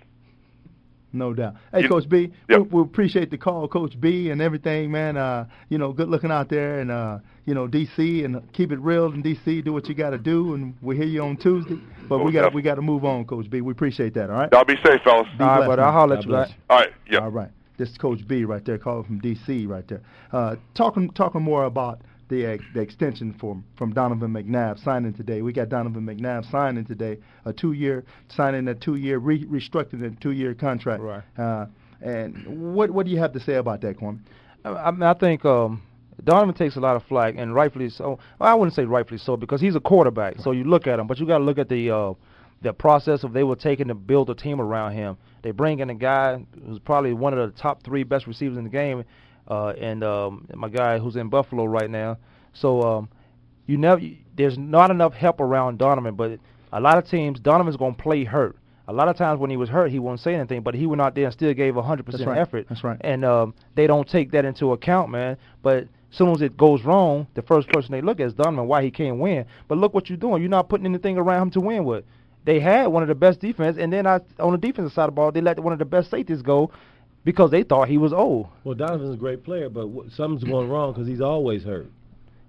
Speaker 5: No doubt. Hey,
Speaker 12: You-
Speaker 5: Coach B,
Speaker 12: Yep.
Speaker 5: we, we appreciate the call, Coach B, and everything, man. Uh, you know, good looking out there, and uh, you know, DC, and keep it real in DC. Do what you got to do, and we hear you on Tuesday. But we got we got to move on, Coach B. We appreciate that. All right.
Speaker 12: Y'all be safe, fellas.
Speaker 5: Be blessed, man. God bless.
Speaker 12: All right, yeah.
Speaker 5: All right. This is Coach B right there, calling from D.C. right there. Uh, talking talking more about the the extension from from Donovan McNabb signing today. We got Donovan McNabb signing today, a two year signing a two year re- restructuring a two year contract.
Speaker 6: Right.
Speaker 5: Uh, and what what do you have to say about that, Kwame?
Speaker 6: I, I, mean, I think um, Donovan takes a lot of flack, and rightfully so. Well, I wouldn't say rightfully so because he's a quarterback. So you look at him, but you got to look at the uh, the process of they were taking to build a team around him. They bring in a guy who's probably one of the top three best receivers in the game, uh, and um, my guy who's in Buffalo right now. So um, you never there's not enough help around Donovan, but a lot of teams Donovan's going to play hurt. A lot of times when he was hurt, he wouldn't say anything, but he went out there and still gave 100%
Speaker 5: That's right.
Speaker 6: effort.
Speaker 5: That's right.
Speaker 6: And um, they don't take that into account, man. But as soon as it goes wrong, the first person they look at is Donovan, why he can't win. But look what you're doing. You're not putting anything around him to win with. They had one of the best defense, and then I, on the defensive side of the ball, they let one of the best safeties go because they thought he was old.
Speaker 7: Well, Donovan's a great player, but w- something's going wrong because he's always hurt.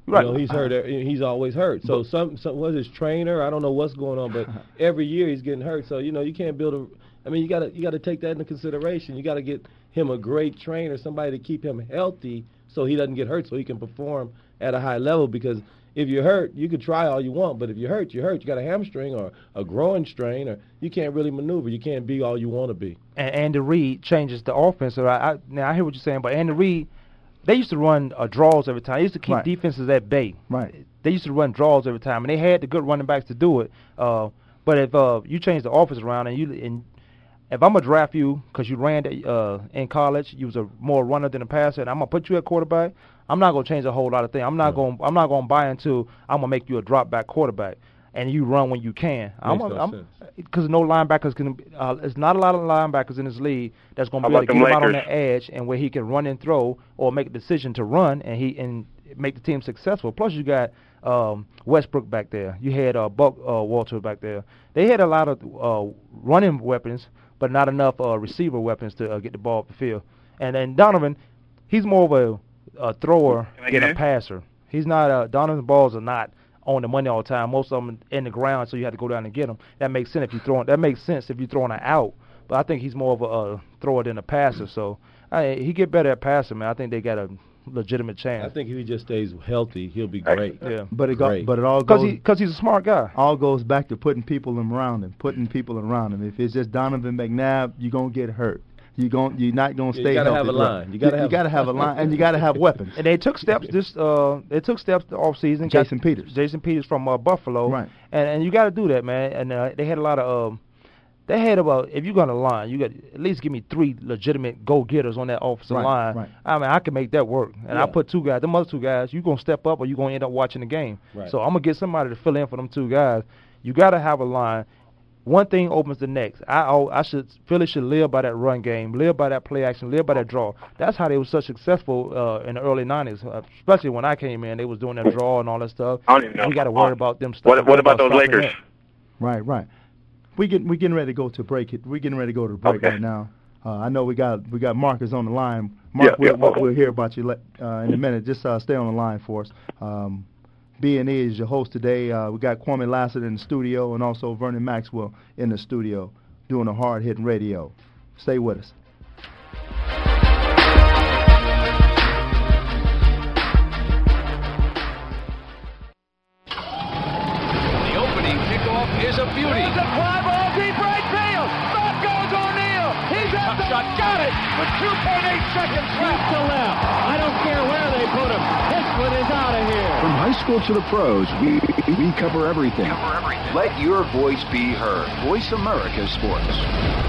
Speaker 6: Right.
Speaker 7: You know, he's hurt. He's always hurt. So some, some was his trainer. I don't know what's going on, but every year he's getting hurt. So you know, you can't build a. I mean, you gotta you gotta take that into consideration. You gotta get him a great trainer, somebody to keep him healthy, so he doesn't get hurt, so he can perform at a high level. Because if you're hurt, you could try all you want, but if you're hurt, you're hurt. You got a hamstring or a groin strain, or you can't really maneuver. You can't be all you want to be.
Speaker 6: and Andy Reid changes the offense. So I, I, now I hear what you're saying, but Andy Reid, they used to run uh, draws every time. They used to keep
Speaker 5: Right.
Speaker 6: defenses at bay.
Speaker 5: Right.
Speaker 6: They used to run draws every time, and they had the good running backs to do it. Uh, but if uh, you change the offense around and you and if I'm gonna draft you because you ran uh, in college, you was a more runner than a passer, and I'm gonna put you at quarterback. I'm not gonna change a whole lot of things. I'm not gonna I'm not gonna buy into I'm gonna make you a drop back quarterback and you run when you can. I'm,
Speaker 7: Makes no
Speaker 6: I'm,
Speaker 7: sense.
Speaker 6: because no linebackers can. Uh, there's not a lot of linebackers in this league that's going to be able to get him out on the edge and where he can run and throw or make a decision to run and he and make the team successful. Plus, you got um, Westbrook back there. You had uh, Buck uh, Walter back there. They had a lot of uh, running weapons, but not enough uh, receiver weapons to uh, get the ball up the field. And then Donovan, he's more of a, a thrower
Speaker 12: Can
Speaker 6: than
Speaker 12: get
Speaker 6: a passer. He's not. a Donovan's balls are not on the money all the time. Most of them in the ground, so you have to go down and get them. That makes sense if you throwing. That makes sense if you're throwing it out. But I think he's more of a uh, thrower than a passer. So I, he get better at passing, man. I think they got a legitimate chance.
Speaker 7: I think if he just stays healthy, he'll be great.
Speaker 6: Yeah.
Speaker 5: But it go, but it all goes
Speaker 6: Because
Speaker 5: goes
Speaker 6: he, cause he's a smart guy.
Speaker 5: all goes back to putting people around him, putting people around him. If it's just Donovan McNabb, you're gonna get hurt. You gon' you're not gonna
Speaker 7: Yeah, you
Speaker 5: stay
Speaker 7: gotta
Speaker 5: healthy.
Speaker 7: have a
Speaker 5: Right.
Speaker 7: line. You gotta have-
Speaker 5: gotta have a line, and you gotta have weapons.
Speaker 6: And they took steps this uh they took steps the off season.
Speaker 5: Jason Peters.
Speaker 6: Jason Peters from uh, Buffalo.
Speaker 5: Right.
Speaker 6: And and you got to do that, man. And uh, they had a lot of um they had about if you're gonna line, you got at least give me three legitimate go getters on that offensive
Speaker 5: Right,
Speaker 6: line.
Speaker 5: right.
Speaker 6: I mean, I can make that work. And I put two guys. Them other two guys, you gonna step up or you are gonna end up watching the game.
Speaker 7: Right.
Speaker 6: So I'm gonna get somebody to fill in for them two guys. You got to have a line. One thing opens the next. I oh, I should Philly should live by that run game, live by that play action, live by that draw. That's how they were so successful uh, in the early '90s, uh, especially when I came in. They was doing that draw and all that stuff.
Speaker 12: I don't even know.
Speaker 6: We got to worry about them. Stuff.
Speaker 12: what about those Lakers?
Speaker 6: that.
Speaker 5: Right, right. We get we getting ready to go to break. It we getting ready to go to break
Speaker 12: Okay.
Speaker 5: right now. Uh, I know we got we got Marcus on the line. Mark,
Speaker 12: Yeah,
Speaker 5: we'll,
Speaker 12: yeah,
Speaker 5: we'll,
Speaker 12: okay.
Speaker 5: we'll hear about you uh, in a minute. Just uh, stay on the line for us. Um, B and E is your host today. Uh, we got Kwame Lassiter in the studio and also Vernon Maxwell in the studio doing a hard hitting radio. Stay with us.
Speaker 17: The opening kickoff is a beauty.
Speaker 2: There's a fly ball deep right field. Back goes O'Neal. He's at the
Speaker 17: shot.
Speaker 2: Got it with 2.8 seconds left.
Speaker 17: to left. I don't care where they put him. This one is out of here.
Speaker 11: From high school to the pros, we, we cover everything.
Speaker 9: Let your voice be heard. Voice America Sports.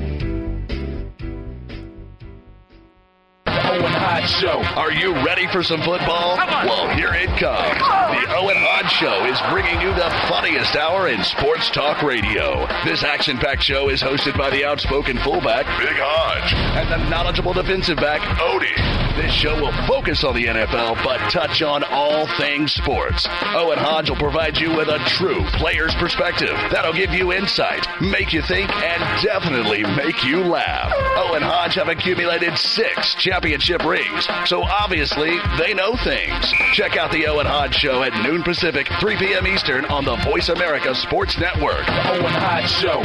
Speaker 10: Hodge Show. Are you ready for some football? Well, here it comes. The Owen Hodge Show is bringing you the funniest hour in sports talk radio. This action-packed show is hosted by the outspoken fullback, Big Hodge, and the knowledgeable defensive back, Odie. This show will focus on the NFL, but touch on all things sports. Owen Hodge will provide you with a true player's perspective that'll give you insight, make you think, and definitely make you laugh. Owen Hodge have accumulated six championship rings, so obviously they know things. Check out the Owen Hodge Show at noon Pacific, 3 p.m. Eastern on the Voice America Sports Network. The. Owen Hodge Show.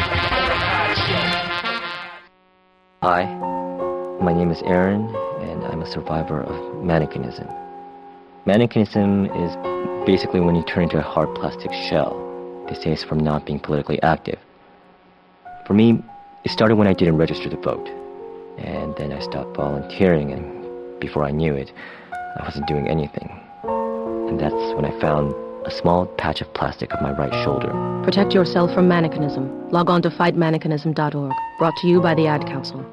Speaker 18: Hi, my name is Aaron, and I'm a survivor of mannequinism. Mannequinism is basically when you turn into a hard plastic shell. They say it's from not being politically active. For me, it started when I didn't register to vote. And then I stopped volunteering, and before I knew it, I wasn't doing anything. And that's when I found a small patch of plastic on my right shoulder.
Speaker 19: Protect yourself from mannequinism. Log on to fightmannequinism.org. Brought to you by the Ad Council.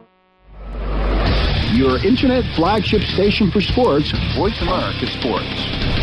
Speaker 11: Your internet flagship station for sports, Voice America Sports.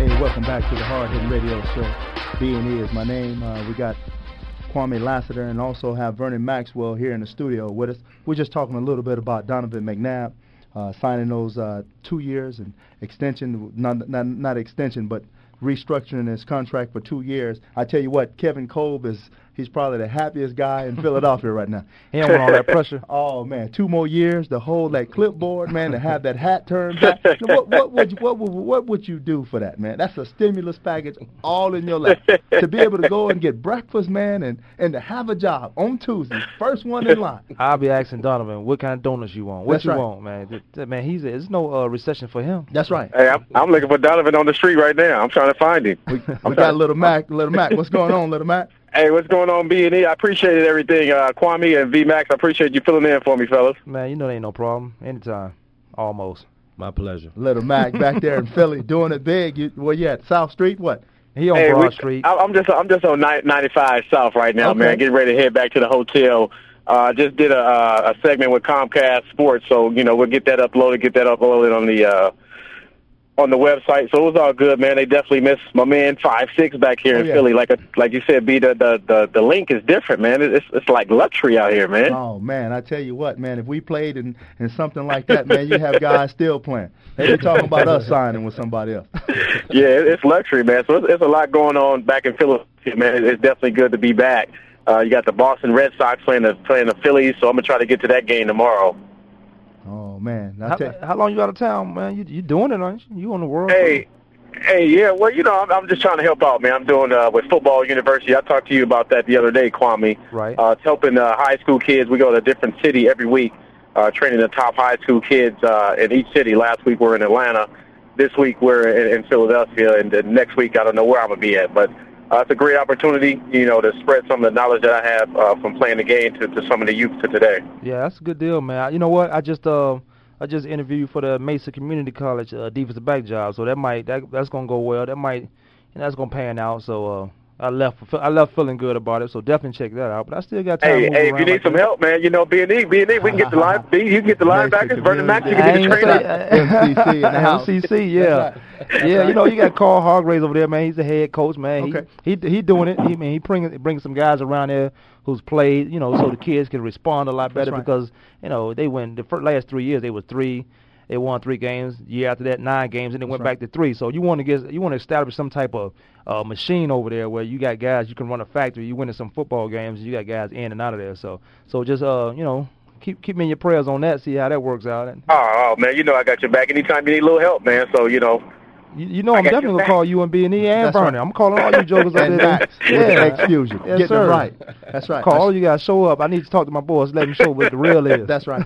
Speaker 5: Hey, welcome back to the Hard Hitting Radio Show. B&E is my name. Uh, we got Kwame Lassiter and also have Vernon Maxwell here in the studio with us. We're just talking a little bit about Donovan McNabb uh, signing those uh, two years and extension, not, not, not extension, but restructuring his contract for two years. I tell you what, Kevin Kolb is he's probably the happiest guy in Philadelphia right now.
Speaker 6: He don't want all that pressure.
Speaker 5: Oh man, two more years to hold that clipboard, man, to have that hat turned back. what, what would you, what would what would you do for that, man? That's a stimulus package all in your life. to be able to go and get breakfast, man, and and to have a job on Tuesday, first one in line.
Speaker 6: I'll be asking Donovan what kind of donuts you want. What
Speaker 5: That's
Speaker 6: you
Speaker 5: right.
Speaker 6: want, man? Man, he's there's no uh, recession for him.
Speaker 5: That's right.
Speaker 20: Hey, I'm, I'm looking for Donovan on the street right now. I'm trying to find him.
Speaker 5: We, we got little Mac, little Mac. What's going on, little Mac?
Speaker 20: Hey, what's going on, B and E? I appreciated everything, uh, Kwame and V Max. I appreciate you filling in for me, fellas.
Speaker 6: Man, you know there ain't no problem. Anytime, almost.
Speaker 7: My pleasure.
Speaker 5: Little Mac back there in Philly doing it big. You, where you at? South Street? What?
Speaker 6: He on
Speaker 20: hey,
Speaker 6: Broad
Speaker 20: we-
Speaker 6: Street.
Speaker 20: I- I'm just I'm just on 95 South right now,
Speaker 5: Okay.
Speaker 20: man. Getting ready to head back to the hotel. Uh, just did a uh, a segment with Comcast Sports, so you know we'll get that uploaded, get that uploaded on the uh, on the website. So it was all good, man. They definitely miss my man Five Six back here
Speaker 5: Oh,
Speaker 20: in
Speaker 5: yeah.
Speaker 20: Philly. Like a, like you said, B the, the the the link is different, man. It's it's like luxury out here, man.
Speaker 5: Oh man, I tell you what, man. If we played in, in something like that, man, you have guys still playing. They be talking about us signing with somebody else.
Speaker 20: yeah, it's luxury, man. So it's, it's a lot going on back in Philadelphia, man. It's definitely good to be back. Uh, you got the Boston Red Sox playing the playing the Phillies, so I'm gonna try to get to that game tomorrow.
Speaker 5: Man,
Speaker 6: How,
Speaker 5: tell
Speaker 6: how long you out of town, man? You you doing it, aren't you? You on the world?
Speaker 20: Hey, hey, yeah. Well, you know, I'm, I'm just trying to help out, man. I'm doing uh, with football university. I talked to you about that the other day, Kwame.
Speaker 6: Right.
Speaker 20: Uh, it's helping uh, high school kids. We go to a different city every week, uh, training the top high school kids uh, in each city. Last week we're in Atlanta. This week we're in, in Philadelphia, and then next week I don't know where I'm gonna be at, but. Uh, it's a great opportunity, you know, to spread some of the knowledge that I have uh, from playing the game to, to some of the youth to today.
Speaker 6: Yeah, that's a good deal, man. You know what? I just uh I just interviewed for the Mesa Community College uh, defensive back job, so that might that that's gonna go well. That might and that's gonna pan out. So uh I left I left feeling good about it. So definitely check that out. But I still got time.
Speaker 20: Hey,
Speaker 6: to move
Speaker 20: hey, if you
Speaker 6: around
Speaker 20: need
Speaker 6: like
Speaker 20: some
Speaker 6: that.
Speaker 20: help, man, you know, B and E, B and E, we can get the line, B, you can get the linebackers, Vernon Max, you can get the
Speaker 6: say-
Speaker 20: trainer.
Speaker 5: MCC in the house.
Speaker 6: MCC, yeah, yeah. You know, you got Carl Hargraves over there, man. He's the head coach, man.
Speaker 5: Okay.
Speaker 6: He he, he doing it. He man, he bringing bringing some guys around there who's played, you know, so the kids can respond a lot better
Speaker 5: right.
Speaker 6: because you know they went the first, last three years they were three. They won three games. Year after that, nine games, and they went
Speaker 5: right.
Speaker 6: back to three. So you want to get, you want to establish some type of uh, machine over there where you got guys you can run a factory. You winning some football games, you got guys in and out of there. So, so just uh, you know, keep keep me in your prayers on that. See how that works out.
Speaker 20: Oh, oh, man, you know I got your back anytime you need a little help, man. So you know,
Speaker 6: you, you know,
Speaker 20: I
Speaker 6: I'm definitely gonna call you and B and E and
Speaker 5: That's
Speaker 6: Vernon.
Speaker 5: right.
Speaker 6: I'm calling all you jokers up
Speaker 5: And
Speaker 6: there.
Speaker 5: Max, with excuse you.
Speaker 6: Yes,
Speaker 5: Get them
Speaker 6: sir.
Speaker 5: right. That's right.
Speaker 6: Call all you guys. Show up. I need to talk to my boys. Let them show what the real is.
Speaker 5: That's right.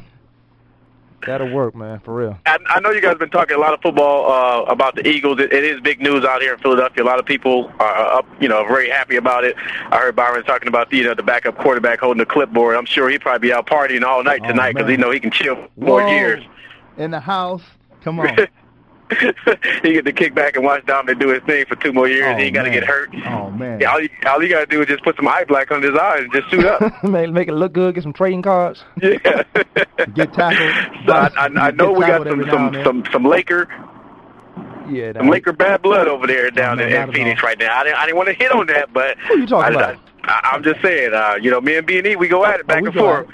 Speaker 6: That'll work, man, for real.
Speaker 20: I, I know you guys have been talking a lot of football uh, about the Eagles. It, it is big news out here in Philadelphia. A lot of people are up, you know, very happy about it. I heard Byron talking about the, you know, the backup quarterback holding the clipboard. I'm sure he'd probably be out partying all night
Speaker 5: Oh,
Speaker 20: tonight because
Speaker 5: man.
Speaker 20: he know he can chill for more years.
Speaker 5: In the house. Come on.
Speaker 20: he get to kick back and watch Dominic do his thing for two more years.
Speaker 5: Oh,
Speaker 20: he ain't got to get hurt.
Speaker 5: Oh man.
Speaker 20: Yeah, all you, all you got to do is just put some eye black under his eyes and just suit up.
Speaker 6: make, make it look good. Get some trading cards.
Speaker 20: yeah.
Speaker 5: Get tackled.
Speaker 20: So I, I, I know we got some some, some some Laker
Speaker 6: Yeah,
Speaker 20: some Laker bad blood over there down
Speaker 5: no,
Speaker 20: in, in
Speaker 5: at
Speaker 20: Phoenix
Speaker 5: all.
Speaker 20: right now. I didn't I didn't want to hit on that, but
Speaker 6: Who you talking
Speaker 20: I,
Speaker 6: about?
Speaker 20: I, I'm just saying, uh, you know, me and B and E, we go at it back
Speaker 5: we
Speaker 20: and forth.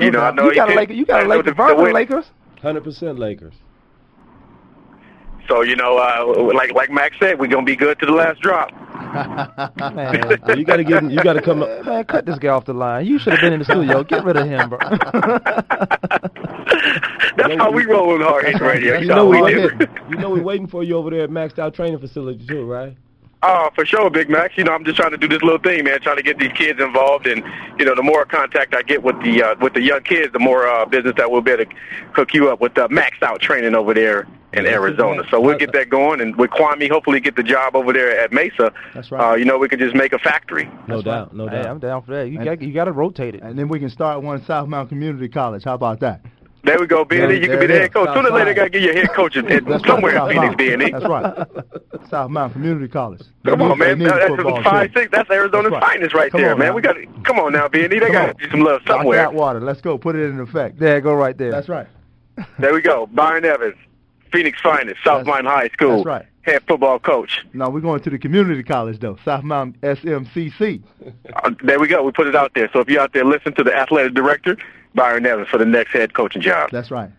Speaker 20: You know, I know
Speaker 6: you
Speaker 20: he
Speaker 6: got a
Speaker 20: did-
Speaker 6: Laker. You got
Speaker 20: I
Speaker 6: a
Speaker 20: know
Speaker 6: Laker.
Speaker 20: the- the
Speaker 6: Vernon Lakers.
Speaker 7: Hundred percent Lakers.
Speaker 20: So you know, uh, like like Max said, we're gonna be good to the last drop.
Speaker 6: man,
Speaker 21: you got to get you got to come up.
Speaker 6: Man, cut this guy off the line. You should have been in the studio. Get rid of him, bro.
Speaker 20: That's how we roll on hard hit radio.
Speaker 21: You know we, you know we're waiting for you over there at Maxed Out Training Facility too, right?
Speaker 20: Oh, for sure, Big Max. You know, I'm just trying to do this little thing, man. Trying to get these kids involved, and you know, the more contact I get with the uh, with the young kids, the more uh, business that we'll be able to hook you up with uh, maxed out training over there in Arizona. So we'll get that going, and with Kwame, hopefully get the job over there at Mesa.
Speaker 5: That's right.
Speaker 20: Uh, you know, we can just make a factory.
Speaker 21: No doubt, no
Speaker 6: Hey,
Speaker 21: doubt.
Speaker 6: I'm down for that. You got you got to rotate it.
Speaker 5: And then we can start one at South Mount Community College. How about that?
Speaker 20: There we go, B&E.
Speaker 5: There-
Speaker 20: You can be the head coach. Sooner or later, got to get your head coach in, in somewhere
Speaker 5: right,
Speaker 20: in Phoenix,
Speaker 5: Mount.
Speaker 20: B&E.
Speaker 5: That's right. South Mount Community College.
Speaker 20: Come on, man.
Speaker 5: they
Speaker 20: That's
Speaker 5: football
Speaker 20: five six. That's Arizona's
Speaker 5: That's right.
Speaker 20: finest right
Speaker 5: Come
Speaker 20: there,
Speaker 5: on
Speaker 20: man.
Speaker 5: now.
Speaker 20: We got to come on now, B&E. They got to do some love
Speaker 5: Rock
Speaker 20: somewhere.
Speaker 5: that water. Let's go. Put it in effect.
Speaker 6: There, go right there.
Speaker 5: That's right.
Speaker 20: There we go. Byron Evans, Phoenix finest, South Mountain High School.
Speaker 5: That's right.
Speaker 20: Head football coach.
Speaker 5: No, we're going to the community college though. South Mount SMCC.
Speaker 20: Uh, there we go. We put it out there. So if you're out there, listen to the athletic director, Byron Evans, for the next head coaching job.
Speaker 5: That's right.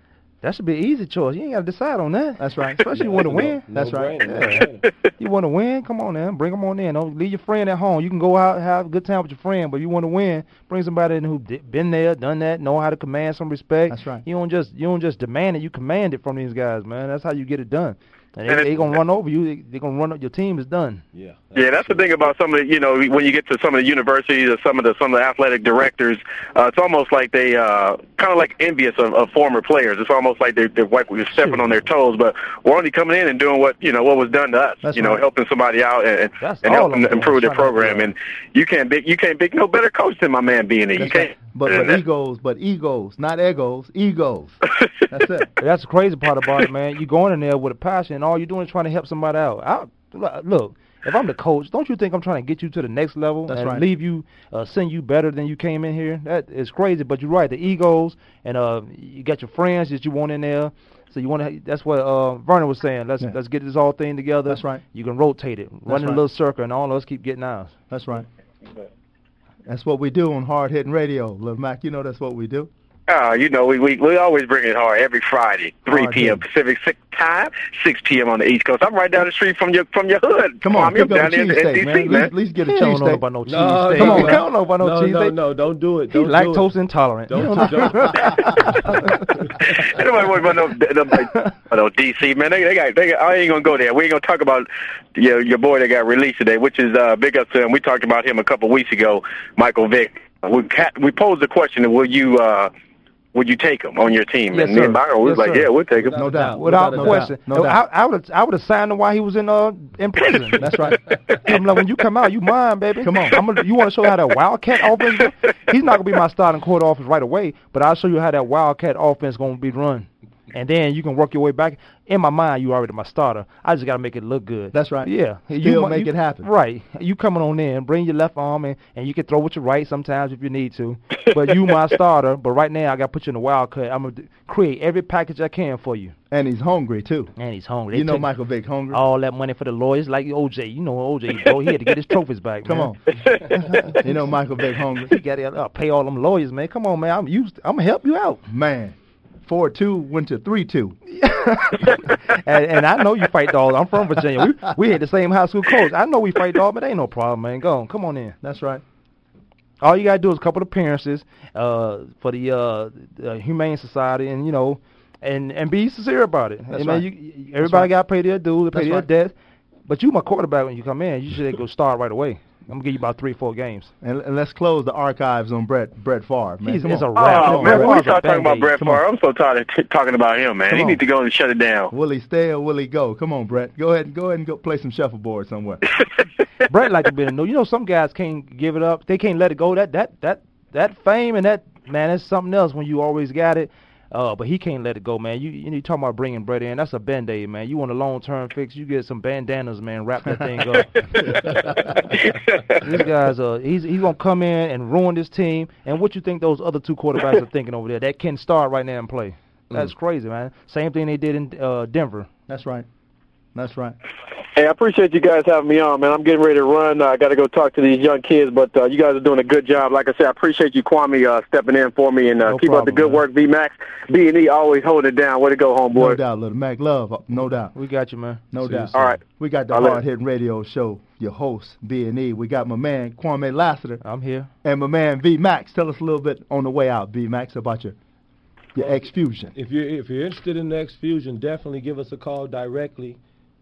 Speaker 6: That should be an easy choice. You ain't got to decide on that.
Speaker 5: That's right.
Speaker 6: Especially you want to
Speaker 21: No-
Speaker 6: win.
Speaker 21: no
Speaker 6: That's right.
Speaker 21: brainer,
Speaker 6: Yeah. you want to win? Come on, man. Bring them on in. Don't leave your friend at home. You can go out have a good time with your friend, but you want to win. Bring somebody in who di- been there, done that, know how to command some respect.
Speaker 5: That's right.
Speaker 6: You don't just you don't just demand it. You command it from these guys, man. That's how you get it done. And
Speaker 20: And
Speaker 6: they,
Speaker 20: it-
Speaker 6: they gonna run over you. They, they gonna run up. Your team is done.
Speaker 21: Yeah.
Speaker 20: Yeah, that's the thing about some of the, you know, when you get to some of the universities or some of the some of the athletic directors, uh, it's almost like they uh, kind of like envious of, of former players. It's almost like they're, they're like we're stepping on their toes, but we're only coming in and doing what you know what was done to us.
Speaker 5: That's
Speaker 20: you know, helping somebody out and,
Speaker 6: That's
Speaker 20: and helping
Speaker 6: I'm
Speaker 20: improve their
Speaker 6: trying to help
Speaker 20: program.
Speaker 6: you
Speaker 20: And you can't pick you can't pick no better coach than my man being there. You can't.
Speaker 5: right. But but egos, but egos, not egos, egos. That's it.
Speaker 6: That's the crazy part about it, man. You going in there with a passion, and all you're doing is trying to help somebody out. I, look, if I'm the coach, don't you think I'm trying to get you to the next level
Speaker 5: That's
Speaker 6: and
Speaker 5: right.
Speaker 6: leave you, uh, send you better than you came in here? That is crazy. But you're right. The egos, and uh, you got your friends that you want in there. So you want to. That's what uh, Vernon was saying. Let's
Speaker 5: Yeah.
Speaker 6: let's get this all thing together.
Speaker 5: That's right.
Speaker 6: You can rotate it, run in
Speaker 5: right.
Speaker 6: a little circle, and all of us keep getting ours.
Speaker 5: That's right. That's what we do on Hard Hitting Radio, Lil Mac. You know that's what we do.
Speaker 20: Uh, you know, we, we we always bring it hard every Friday, 3
Speaker 5: Hard
Speaker 20: p.m. Pacific six time, 6 p.m. on the East Coast. I'm right down the street from your from your hood.
Speaker 5: Come on,
Speaker 20: I'm
Speaker 5: pick up
Speaker 20: down in,
Speaker 5: cheesesteak,
Speaker 20: in
Speaker 5: man.
Speaker 20: D.C.,
Speaker 5: At
Speaker 20: man.
Speaker 5: least, at least get a
Speaker 6: He don't know
Speaker 5: cheesesteak.
Speaker 6: about no
Speaker 21: No,
Speaker 6: cheesesteak.
Speaker 5: come on,
Speaker 6: He don't know about no,
Speaker 21: no,
Speaker 6: cheesesteak.
Speaker 21: no, no, don't do it. Don't do
Speaker 6: lactose
Speaker 21: it.
Speaker 6: intolerant.
Speaker 21: Don't,
Speaker 6: don't know-
Speaker 21: don't,
Speaker 20: Anybody worry about no, no, no, no DC man? They, they got, they got. I ain't gonna go there. We ain't gonna talk about your your boy that got released today, which is uh, big up to him. We talked about him a couple weeks ago, Michael Vick. We we posed the question: Will you uh, would you take him on your team?
Speaker 6: Yes,
Speaker 20: and me and
Speaker 6: sir.
Speaker 20: Byron was
Speaker 6: Yes,
Speaker 20: like,
Speaker 6: sir.
Speaker 20: yeah, we'll take him.
Speaker 5: No doubt.
Speaker 6: Without
Speaker 5: no
Speaker 6: question.
Speaker 5: Doubt. No
Speaker 6: I,
Speaker 5: doubt.
Speaker 6: I would I would have signed him while he was in uh in prison.
Speaker 5: That's right.
Speaker 6: I'm like, when you come out, you mine, baby.
Speaker 5: Come on.
Speaker 6: I'm gonna, you want to show how that wildcat offense? He's not gonna be my starting court offense right away, but I'll show you how that wildcat offense gonna be run, and then you can work your way back. In my mind, you already my starter. I just gotta make it look good.
Speaker 5: That's right.
Speaker 6: Yeah,
Speaker 5: Still
Speaker 6: you
Speaker 5: make
Speaker 6: you-
Speaker 5: it happen.
Speaker 6: Right. You coming on in, bring your left arm in, and you can throw with your right sometimes if you need to. But you my starter. But right now, I got to put you in the wildcat. I'm gonna create every package I can for you.
Speaker 5: And he's hungry too.
Speaker 6: And he's hungry.
Speaker 5: You know Michael Vick hungry.
Speaker 6: All that money for the lawyers, like OJ. You know OJ, bro. He had to get his trophies back.
Speaker 5: Come on. you know Michael Vick hungry.
Speaker 6: He got to uh, pay all them lawyers, man. Come on, man. I'm used. I'm gonna help you out.
Speaker 5: Man. Four two went to three two.
Speaker 6: and, and I know you fight dogs. I'm from Virginia. We we had the same high school coach. I know we fight dogs, but ain't no problem, man. Go on, come on in.
Speaker 5: That's right.
Speaker 6: All you gotta do is a couple of appearances uh, for the uh, uh, Humane Society, and you know, and and be sincere about it.
Speaker 5: That's
Speaker 6: mean,
Speaker 5: right.
Speaker 6: you, you- everybody
Speaker 5: right.
Speaker 6: got to pay their dues, pay
Speaker 5: That's
Speaker 6: their
Speaker 5: right.
Speaker 6: debts. But you my quarterback when you come in. You should go start right away. I'm gonna give you about three, four games.
Speaker 5: And, and let's close the archives on Brett Brett Favre. Man.
Speaker 6: He's-
Speaker 5: Come
Speaker 6: it's a wrap.
Speaker 20: Oh man, when we start talking about
Speaker 6: Band-Aid.
Speaker 20: Brett Favre, I'm so tired of t- talking about him, man.
Speaker 5: Come
Speaker 20: he
Speaker 5: on.
Speaker 20: need to go and shut it down.
Speaker 5: Will he stay or will he go? Come on, Brett. Go ahead. Go ahead and go play some shuffleboard somewhere.
Speaker 6: Brett like to be in the know. You know, some guys can't give it up. They can't let it go. That that that that fame and that man, that's something else when you always got it. Uh, but he can't let it go, man. You you talking about bringing Brett in. That's a band aid, man. You want a long term fix? You get some bandanas, man. Wrap that thing up. These guys, uh, he's he's gonna come in and ruin this team. And what you think those other two quarterbacks are thinking over there? That can start right now and play. That's crazy, man. Same thing they did in uh, Denver.
Speaker 5: That's right. That's right.
Speaker 20: Hey, I appreciate you guys having me on, man. I'm getting ready to run. Uh, I got to go talk to these young kids, but uh, you guys are doing a good job. Like I said, I appreciate you, Kwame, uh, stepping in for me, and uh,
Speaker 5: No
Speaker 20: keep up the good
Speaker 5: man.
Speaker 20: work, V Max. B and E always holding it down. Way to go, homeboy.
Speaker 5: No doubt, little Mac Love, no doubt.
Speaker 6: We got you, man.
Speaker 5: No
Speaker 6: See
Speaker 5: doubt.
Speaker 6: All right.
Speaker 5: We got the Hard Hitting Radio Show, your host, B and E. We got my man Kwame Lassiter.
Speaker 6: I'm here.
Speaker 5: And my man V Max. Tell us a little bit on the way out, V Max, about your your X Fusion.
Speaker 7: If you're if you're interested in the X Fusion, definitely give us a call directly.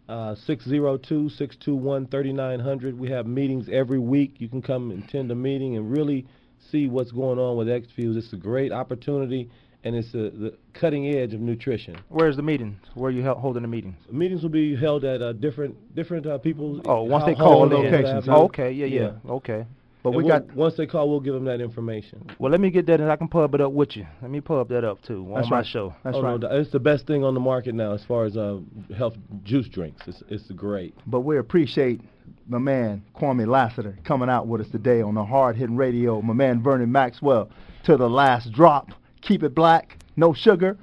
Speaker 7: Uh, 602-621-3900. We have meetings every week. You can come and attend a meeting and really see what's going on with X Fuse. It's a great opportunity, and it's a, the cutting edge of nutrition.
Speaker 6: Where's the meeting? Where are you holding the meetings?
Speaker 7: Meetings will be held at uh, different different uh, people's
Speaker 6: Oh, once they call
Speaker 7: locations.
Speaker 6: Oh, okay, yeah, yeah, okay.
Speaker 7: But
Speaker 6: we
Speaker 7: we
Speaker 6: got-
Speaker 7: got once they call, we'll give them that information.
Speaker 6: Well, let me get that, and I can pub it up with you. Let me pub that up too on my show.
Speaker 7: oh, no, it's the best thing on the market now as far as uh, health juice drinks. It's it's great.
Speaker 5: But we appreciate my man Kwame Lassiter coming out with us today on the Hard Hitting Radio. My man Vernon Maxwell to the last drop. Keep it black, no sugar,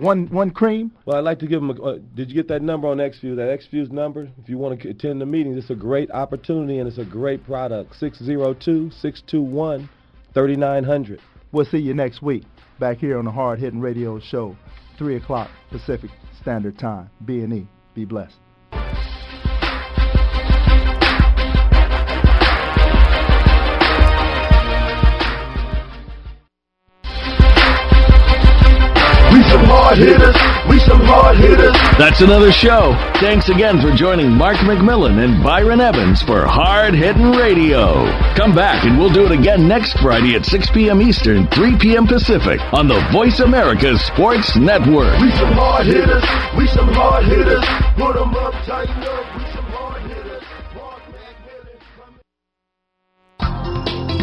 Speaker 5: one one cream.
Speaker 7: Well, I'd like to give them. A, uh, did you get that number on XFuse? That XFuse number. If you want to attend the meetings, it's a great opportunity and it's a great product. 602-621-3900.
Speaker 5: We'll see you next week back here on the Hard Hitting Radio Show, three o'clock Pacific Standard Time. B and E. Be blessed.
Speaker 3: Hard hitters. We some hard hitters.
Speaker 4: That's another show. Thanks again for joining Mark McMillan and Byron Evans for Hard Hitting Radio. Come back and we'll do it again next Friday at 6 p.m. Eastern, 3 p.m. Pacific on the Voice America Sports Network.
Speaker 3: We some hard hitters. We some hard hitters. Put 'em up, tighten up.